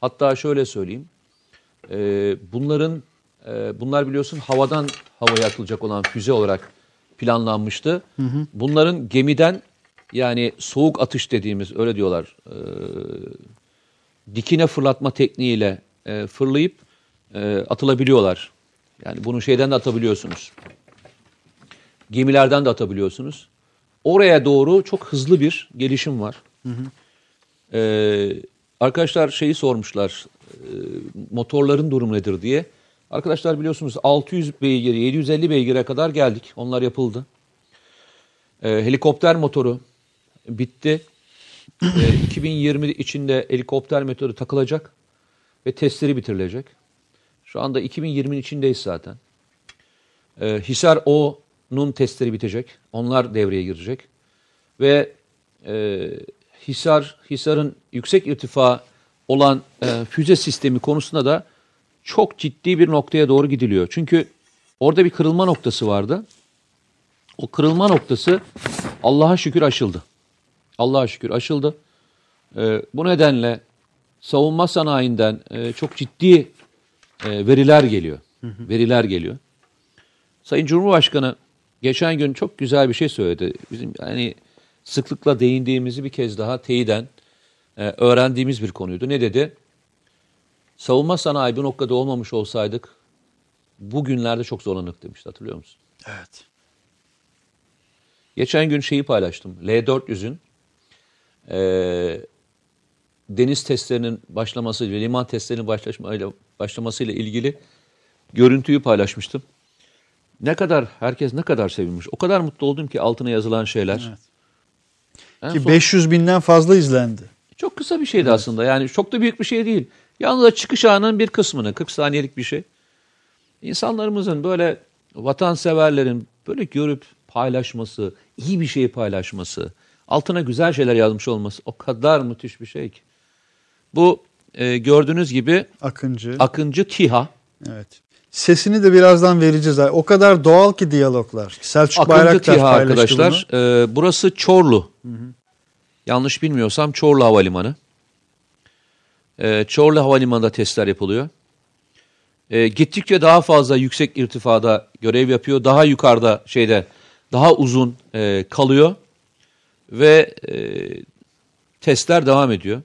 Hatta şöyle söyleyeyim, e, bunların e, bunlar biliyorsun havadan havaya atılacak olan füze olarak planlanmıştı. Bunların gemiden yani soğuk atış dediğimiz öyle diyorlar e, dikine fırlatma tekniğiyle e, fırlayıp e, atılabiliyorlar. Yani bunu şeyden de atabiliyorsunuz. Gemilerden de atabiliyorsunuz. Oraya doğru çok hızlı bir gelişim var. Ee, arkadaşlar şeyi sormuşlar, e, motorların durumu nedir diye. Arkadaşlar biliyorsunuz 600 beygir, 750 beygire kadar geldik. Onlar yapıldı. Ee, helikopter motoru bitti. Ee, 2020 içinde helikopter motoru takılacak ve testleri bitirilecek. Şu anda 2020'nin içindeyiz zaten. Ee, Hisar O'nun testleri bitecek. Onlar devreye girecek. Ve e, Hisar, Hisar'ın yüksek irtifa olan e, füze sistemi konusunda da çok ciddi bir noktaya doğru gidiliyor. Çünkü orada bir kırılma noktası vardı. O kırılma noktası Allah'a şükür aşıldı. Allah'a şükür aşıldı. E, bu nedenle savunma sanayinden e, çok ciddi e, veriler geliyor. Veriler geliyor. Sayın Cumhurbaşkanı geçen gün çok güzel bir şey söyledi. Bizim yani sıklıkla değindiğimizi bir kez daha teyiden e, öğrendiğimiz bir konuydu. Ne dedi? Savunma sanayi bu noktada olmamış olsaydık bugünlerde çok zorlanırdık demişti hatırlıyor musun? Evet. Geçen gün şeyi paylaştım. L400'ün e, deniz testlerinin başlamasıyla, liman testlerinin başlamasıyla, başlamasıyla ilgili görüntüyü paylaşmıştım. Ne kadar, herkes ne kadar sevinmiş. O kadar mutlu oldum ki altına yazılan şeyler. Evet. En Ki son- 500 binden fazla izlendi. çok kısa bir şeydi aslında. Yani çok da büyük bir şey değil. Yalnız çıkış anının bir kısmını, 40 saniyelik bir şey. İnsanlarımızın böyle vatanseverlerin böyle görüp paylaşması, iyi bir şeyi paylaşması, altına güzel şeyler yazmış olması o kadar müthiş bir şey ki. Bu e, gördüğünüz gibi Akıncı. Akıncı TİHA. evet. Sesini de birazdan vereceğiz. O kadar doğal ki diyaloglar. Selçuk Akıncı Bayraktar TİHA arkadaşlar. bunu. E, burası Çorlu. Yanlış bilmiyorsam Çorlu Havalimanı. E, Çorlu Havalimanı'nda testler yapılıyor. E, gittikçe daha fazla yüksek irtifada görev yapıyor. Daha yukarıda şeyde daha uzun e, kalıyor. Ve e, testler devam ediyor.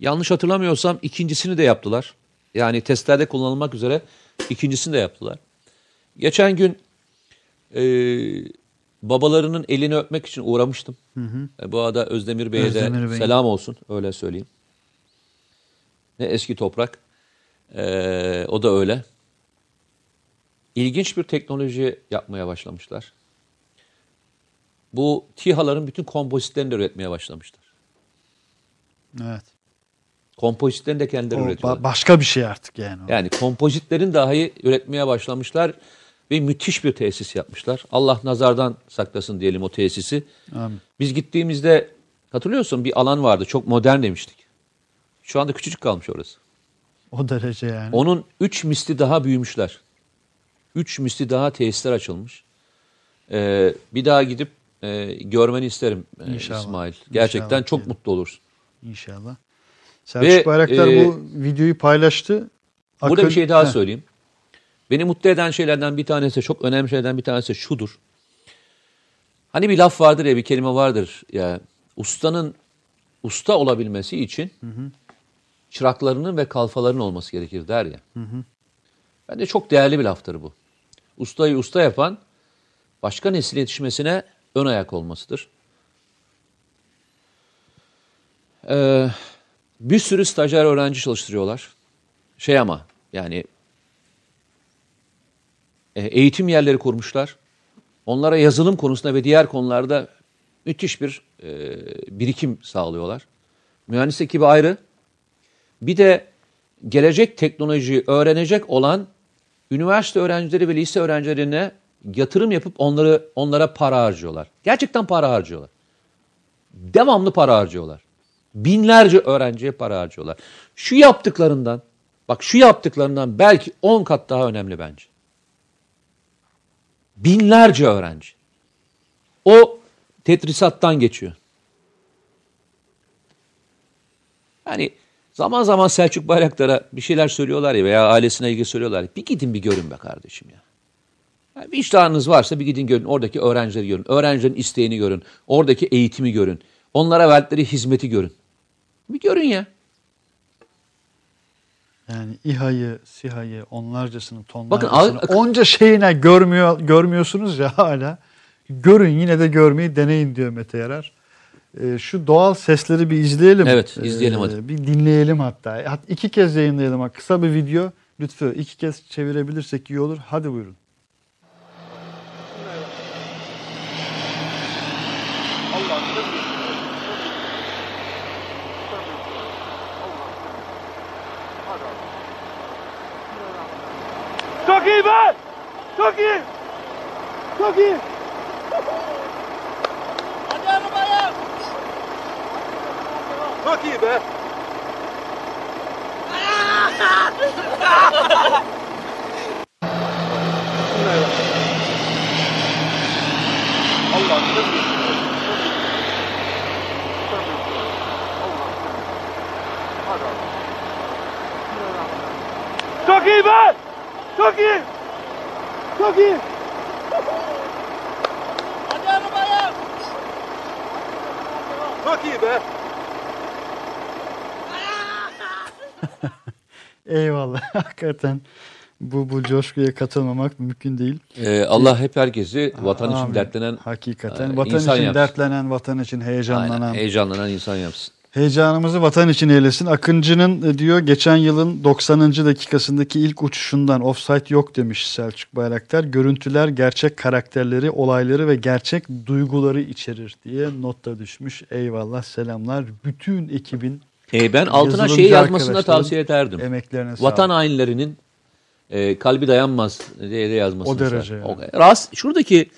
Yanlış hatırlamıyorsam ikincisini de yaptılar. Yani testlerde kullanılmak üzere ikincisini de yaptılar. Geçen gün e, babalarının elini öpmek için uğramıştım. E, bu arada Özdemir Bey'e Özdemir de Bey. selam olsun öyle söyleyeyim. Ne eski toprak. E, o da öyle. İlginç bir teknoloji yapmaya başlamışlar. Bu TİHA'ların bütün kompozitlerini de üretmeye başlamışlar. Evet. Kompozitlerini de kendileri O üretiyorlar. ba- başka bir şey artık yani. o. Yani kompozitlerin dahi üretmeye başlamışlar ve müthiş bir tesis yapmışlar. Allah nazardan saklasın diyelim o tesisi. Amin. Biz gittiğimizde hatırlıyorsun bir alan vardı çok modern demiştik. Şu anda küçücük kalmış orası. O derece yani. Onun 3 misli daha büyümüşler. 3 misli daha tesisler açılmış. Ee, bir daha gidip e, görmeni isterim e, İnşallah. İsmail. Gerçekten İnşallah çok diyelim. mutlu olursun. İnşallah. Selçuk Ve, Bayraktar e, bu videoyu paylaştı. Burada Akın- bir şey daha Heh, söyleyeyim. Beni mutlu eden şeylerden bir tanesi, çok önemli şeylerden bir tanesi şudur. Hani bir laf vardır ya, bir kelime vardır ya. Ustanın usta olabilmesi için çıraklarının ve kalfalarının olması gerekir der ya. Bence çok değerli bir laftır bu. Ustayı usta yapan başka nesil yetişmesine ön ayak olmasıdır. Ee, bir sürü stajyer öğrenci çalıştırıyorlar. Şey ama yani e, eğitim yerleri kurmuşlar. Onlara yazılım konusunda ve diğer konularda müthiş bir e, birikim sağlıyorlar. Mühendis ekibi ayrı. Bir de gelecek teknolojiyi öğrenecek olan üniversite öğrencileri ve lise öğrencilerine yatırım yapıp onları onlara para harcıyorlar. Gerçekten para harcıyorlar. Devamlı para harcıyorlar. Binlerce öğrenciye para harcıyorlar. Şu yaptıklarından, bak şu yaptıklarından belki 10 kat daha önemli bence. Binlerce öğrenci. O tetrisattan geçiyor. Yani zaman zaman Selçuk Bayraktar'a bir şeyler söylüyorlar ya veya ailesine ilgili söylüyorlar. Bir gidin bir görün be kardeşim ya. Yani vicdanınız varsa bir gidin görün. Oradaki öğrencileri görün. Öğrencilerin isteğini görün. Oradaki eğitimi görün. Onlara verdikleri hizmeti görün. Bir görün ya. Yani İHA'yı, SİHA'yı, onlarcasını, Bakın, tonlarcasını, al- onca şeyine görmüyor, görmüyorsunuz ya hala. Görün yine de görmeyi deneyin diyor Mete Yarar. Ee, şu doğal sesleri bir izleyelim. Evet, izleyelim Ee, hadi. Bir dinleyelim hatta. Hat- iki kez yayınlayalım. Kısa bir video. Lütfü iki kez çevirebilirsek iyi olur. Hadi buyurun. Çok iyi be! Çok iyi! Çok iyi! Hadi arabaya! Çok iyi be! Çok iyi! Çok iyi! Hadi arabaya! Çok iyi be! Eyvallah. Hakikaten bu bu coşkuya katılmamak mümkün değil. Ee, Allah hep herkesi vatan için Amin. dertlenen hakikaten e, vatan insan için yapsın. dertlenen, vatan için heyecanlanan, aynen, heyecanlanan insan yapsın. Heyecanımızı vatan için eylesin. Akıncı'nın e, diyor geçen yılın 90. dakikasındaki ilk uçuşundan offside yok demiş Selçuk Bayraktar. Görüntüler gerçek karakterleri, olayları ve gerçek duyguları içerir diye notta düşmüş. Eyvallah selamlar. Bütün ekibin Ee, ben altına şeyi yazmasını da tavsiye ederdim. emeklerine Vatan hainlerinin e, kalbi dayanmaz diye de yazmasını. O derece yani. O- Rast, şuradaki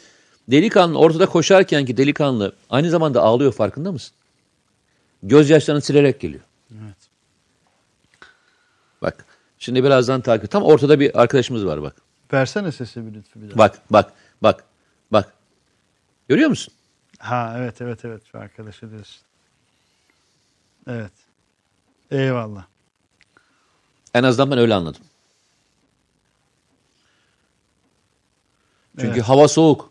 delikanlı ortada koşarken ki delikanlı aynı zamanda ağlıyor farkında mısın? Gözyaşlarını silerek geliyor. Evet. Bak şimdi birazdan takip. Tam ortada bir arkadaşımız var bak. Versene sesi bir lütfü bir daha. Bak bak bak bak. Görüyor musun? Ha evet evet evet şu arkadaşı diyorsun. Evet. Eyvallah. En azından ben öyle anladım. Çünkü Evet. hava soğuk.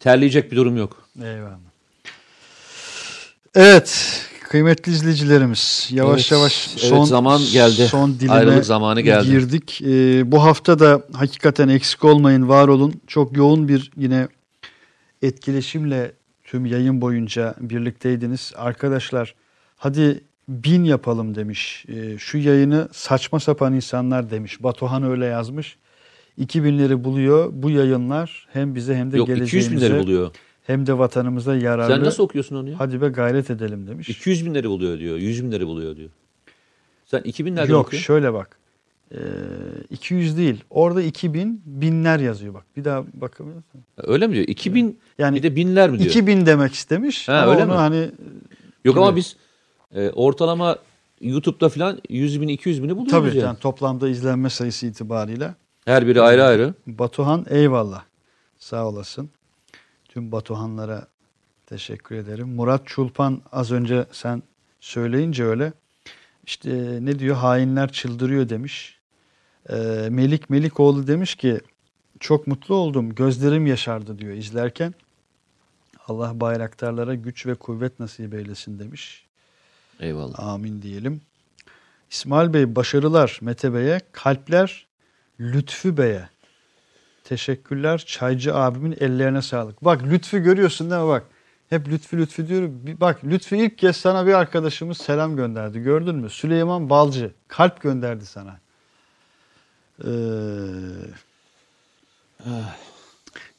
Terleyecek bir durum yok. Eyvallah. Evet, kıymetli izleyicilerimiz, yavaş Evet, yavaş evet, son zaman geldi. Son dilime Ayrılık zamanı geldi. girdik. Ee, bu hafta da hakikaten eksik olmayın, var olun. Çok yoğun bir yine etkileşimle tüm yayın boyunca birlikteydiniz. Arkadaşlar hadi bin yapalım demiş. Ee, şu yayını saçma sapan insanlar demiş. Batuhan öyle yazmış. 2000'leri buluyor. Bu yayınlar hem bize hem de Yok 200 geleceğimize binleri buluyor. Hem de vatanımıza yararlı. Sen nasıl okuyorsun onu ya? Hadi be gayret edelim demiş. 200 binleri buluyor diyor. 100 binleri buluyor diyor. Sen 2000 nereden Yok okuyorsun? şöyle bak. Ee, 200 değil. Orada 2000 binler yazıyor bak. Bir daha bakamıyorsun. Öyle mi diyor? 2000 Yani bir de binler mi diyor? 2000 demek istemiş. Ha, ama öyle mi? hani Yok ama gibi. biz e, ortalama YouTube'da falan 100 bin 200 bini buluyoruz tabii yani. yani toplamda izlenme sayısı itibariyle Her biri ayrı ayrı. Batuhan eyvallah. Sağ olasın. Tüm Batuhanlara teşekkür ederim. Murat Çulpan az önce sen söyleyince öyle. İşte ne diyor? Hainler çıldırıyor demiş. Ee, Melik Melikoğlu demiş ki çok mutlu oldum. Gözlerim yaşardı diyor izlerken. Allah bayraktarlara güç ve kuvvet nasip eylesin demiş. Eyvallah. Amin diyelim. İsmail Bey başarılar Mete Bey'e, kalpler Lütfü Bey'e. Teşekkürler Çaycı abimin ellerine sağlık. Bak Lütfü görüyorsun değil mi bak. Hep Lütfü Lütfü diyorum. Bak Lütfü ilk kez sana bir arkadaşımız selam gönderdi. Gördün mü? Süleyman Balcı kalp gönderdi sana. Ee,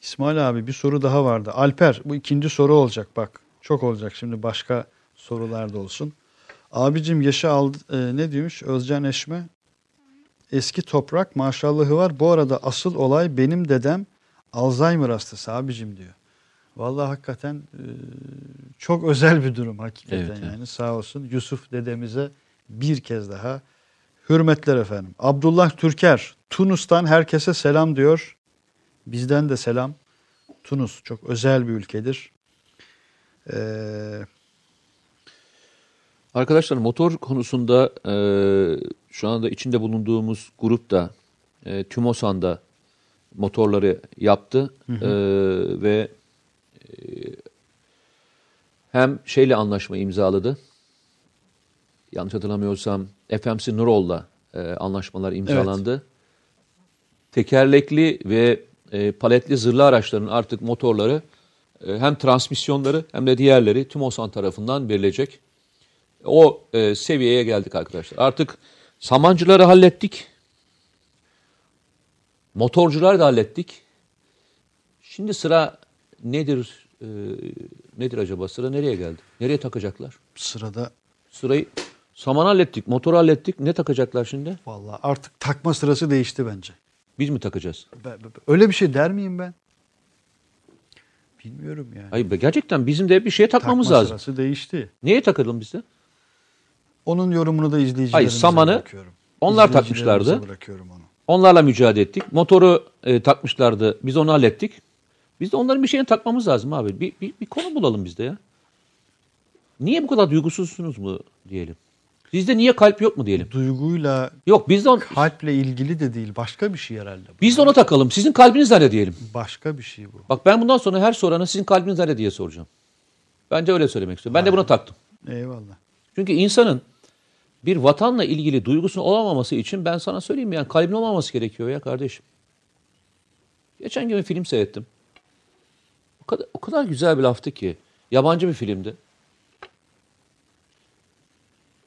İsmail abi bir soru daha vardı. Alper bu ikinci soru olacak bak. Çok olacak şimdi başka sorular da olsun. Abicim yaşı aldı e, ne diyormuş Özcan Eşme? Eski toprak maşallahı var. Bu arada asıl olay benim dedem Alzheimer hastası abicim diyor. Vallahi hakikaten e, çok özel bir durum hakikaten Evet, evet. yani sağ olsun Yusuf dedemize bir kez daha hürmetler efendim. Abdullah Türker Tunus'tan herkese selam diyor. Bizden de selam. Tunus çok özel bir ülkedir. Ee, Arkadaşlar motor konusunda e, şu anda içinde bulunduğumuz grup da e, TÜMOSAN'da motorları yaptı E, ve e, hem şeyle anlaşma imzaladı. Yanlış hatırlamıyorsam FMC Nurol'la e, anlaşmalar imzalandı. Tekerlekli ve e, paletli zırhlı araçların artık motorları e, hem transmisyonları hem de diğerleri TÜMOSAN tarafından verilecek. O e, seviyeye geldik arkadaşlar. Artık samancıları hallettik. Motorcuları da hallettik. Şimdi sıra nedir? e, nedir acaba? Sıra nereye geldi? Nereye takacaklar? sırada Sırayı saman hallettik, motoru hallettik. Ne takacaklar şimdi? vallahi artık takma sırası değişti bence. Biz mi takacağız? Be- be- be- Öyle bir şey der miyim ben? Bilmiyorum yani. Hayır be, gerçekten bizim de bir şeye takmamız Takma lazım. sırası değişti. Neye takalım biz de? Onun yorumunu da izleyicilerimize Hayır, samanı bırakıyorum. onlar takmışlardı. onu. Onlarla mücadele ettik. Motoru e, takmışlardı. Biz onu hallettik. Biz de onların bir şeyini takmamız lazım abi. Bir, bir, bir konu bulalım biz de ya. Niye bu kadar duygusuzsunuz mu diyelim. Sizde niye kalp yok mu diyelim. Duyguyla, Yok biz de, on, kalple ilgili de değil. Başka bir şey herhalde. bu. biz de ona takalım. Sizin kalbiniz nerede diyelim. Başka bir şey bu. Bak ben bundan sonra her sorana sizin kalbiniz nerede diye soracağım. Bence öyle söylemek istiyorum. Ben de buna taktım. Eyvallah. Çünkü insanın bir vatanla ilgili duygusunun olamaması için ben sana söyleyeyim yani kalbin olmaması gerekiyor ya kardeşim. Geçen gün bir film seyrettim. O kadar, o kadar güzel bir laftı ki. Yabancı bir filmdi.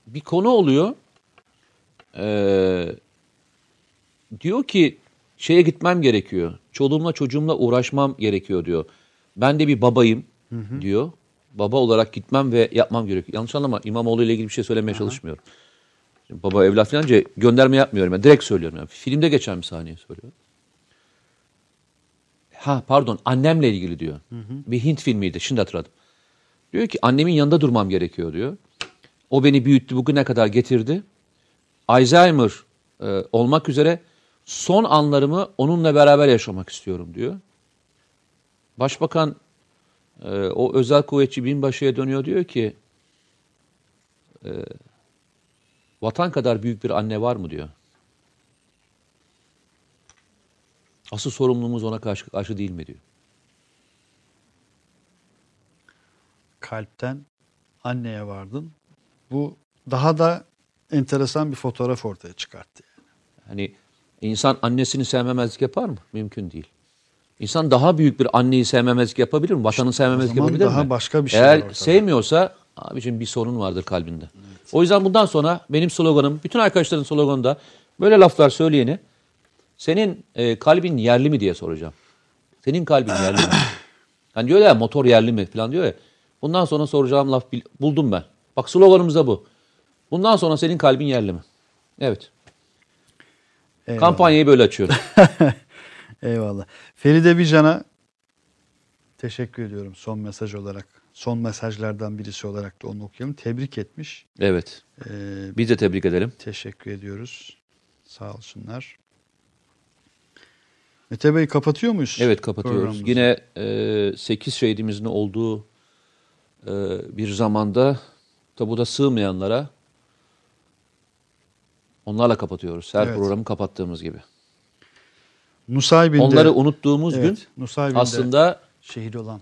Bir konu oluyor. Ee, diyor ki şeye gitmem gerekiyor. Çoluğumla çocuğumla uğraşmam gerekiyor diyor. Ben de bir babayım diyor. Baba olarak gitmem ve yapmam gerekiyor. Yanlış anlama İmamoğlu ile ilgili bir şey söylemeye çalışmıyorum. Baba evlat falan önce gönderme yapmıyorum. Yani direkt söylüyorum. Yani. Filmde geçen bir sahneyi söylüyorum. Ha pardon annemle ilgili diyor. Bir Hint filmiydi şimdi hatırladım. Diyor ki annemin yanında durmam gerekiyor diyor. O beni büyüttü bugüne kadar getirdi. Alzheimer e, olmak üzere son anlarımı onunla beraber yaşamak istiyorum diyor. Başbakan e, o özel kuvvetçi binbaşıya dönüyor diyor ki e, vatan kadar büyük bir anne var mı diyor. Asıl sorumluluğumuz ona karşı, karşı değil mi diyor. Kalpten anneye vardın. Bu daha da enteresan bir fotoğraf ortaya çıkarttı. Hani insan annesini sevmemezlik yapar mı? Mümkün değil. İnsan daha büyük bir anneyi sevmemezlik yapabilir mi? Vatanı sevmemezlik yapabilir daha mi? başka bir şey Eğer sevmiyorsa abicim bir sorun vardır kalbinde. O yüzden bundan sonra benim sloganım, bütün arkadaşların sloganı da böyle laflar söyleyeni senin e, kalbin yerli mi diye soracağım. Senin kalbin yerli mi? Hani diyor ya motor yerli mi falan diyor ya. Bundan sonra soracağım laf buldum ben. Bak sloganımız da bu. Bundan sonra senin kalbin yerli mi? Evet. Eyvallah. Kampanyayı böyle açıyorum. Eyvallah. Feride Bican'a teşekkür ediyorum son mesaj olarak. Son mesajlardan birisi olarak da onu okuyalım. Tebrik etmiş. Evet. Ee, Biz de tebrik edelim. teşekkür ediyoruz. Sağ olsunlar. Mete Bey kapatıyor muyuz? Evet kapatıyoruz. Yine e, 8 şehidimizin olduğu e, bir zamanda tabuda sığmayanlara onlarla kapatıyoruz. Her Evet. programı kapattığımız gibi. Nusaybin'de, Onları unuttuğumuz evet, gün Nusaybin'de aslında şehit olan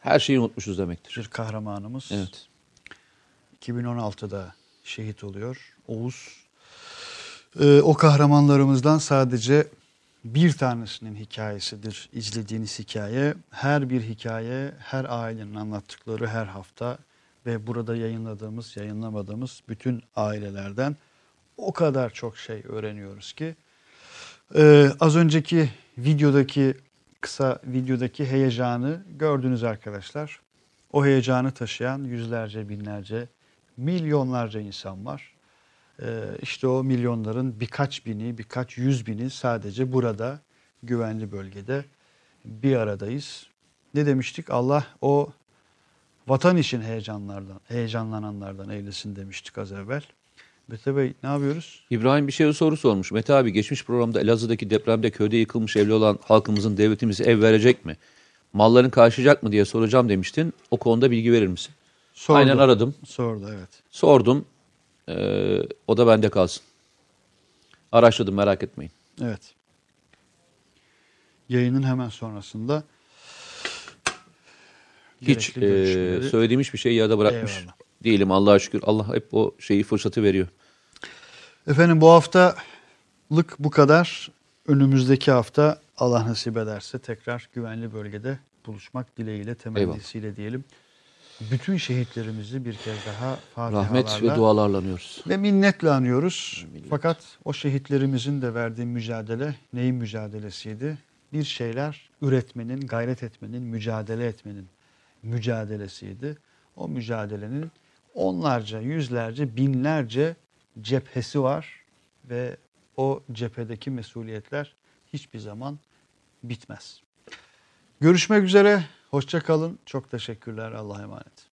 her şeyi unutmuşuz demektir. bir kahramanımız. Evet. 2016'da şehit oluyor. Oğuz. Ee, o kahramanlarımızdan sadece bir tanesinin hikayesidir izlediğiniz hikaye. Her bir hikaye, her ailenin anlattıkları her hafta ve burada yayınladığımız, yayınlamadığımız bütün ailelerden o kadar çok şey öğreniyoruz ki. Ee, az önceki videodaki kısa videodaki heyecanı gördünüz arkadaşlar. O heyecanı taşıyan yüzlerce, binlerce, milyonlarca insan var. Ee, işte o milyonların birkaç bini, birkaç yüz bini sadece burada güvenli bölgede bir aradayız. Ne demiştik? Allah o vatan için heyecanlardan, heyecanlananlardan eylesin demiştik az evvel. Mete Bey ne yapıyoruz? İbrahim bir şey soru sormuş. Mete abi geçmiş programda Elazığ'daki depremde köyde yıkılmış evli olan halkımızın devletimize ev verecek mi? Malların karşılayacak mı diye soracağım demiştin. O konuda bilgi verir misin? Sordu. Aynen aradım. Sordu evet. Sordum. Ee, o da bende kalsın. Araştırdım merak etmeyin. Evet. Yayının hemen sonrasında Hiç e, söylediğim hiçbir şeyi yarıda bırakmış Eyvallah. Değilim Allah'a şükür. Allah hep o şeyi fırsatı veriyor. Efendim bu haftalık bu kadar. Önümüzdeki hafta Allah nasip ederse tekrar güvenli bölgede buluşmak dileğiyle, temennisiyle diyelim. Bütün şehitlerimizi bir kez daha fatihalarla Rahmet ve dualarla anıyoruz. ve minnetle anıyoruz. Fakat o şehitlerimizin de verdiği mücadele neyin mücadelesiydi? Bir şeyler üretmenin, gayret etmenin, mücadele etmenin mücadelesiydi. O mücadelenin onlarca, yüzlerce, binlerce cephesi var ve o cephedeki mesuliyetler hiçbir zaman bitmez. Görüşmek üzere. Hoşça kalın. Çok teşekkürler. Allah'a emanet.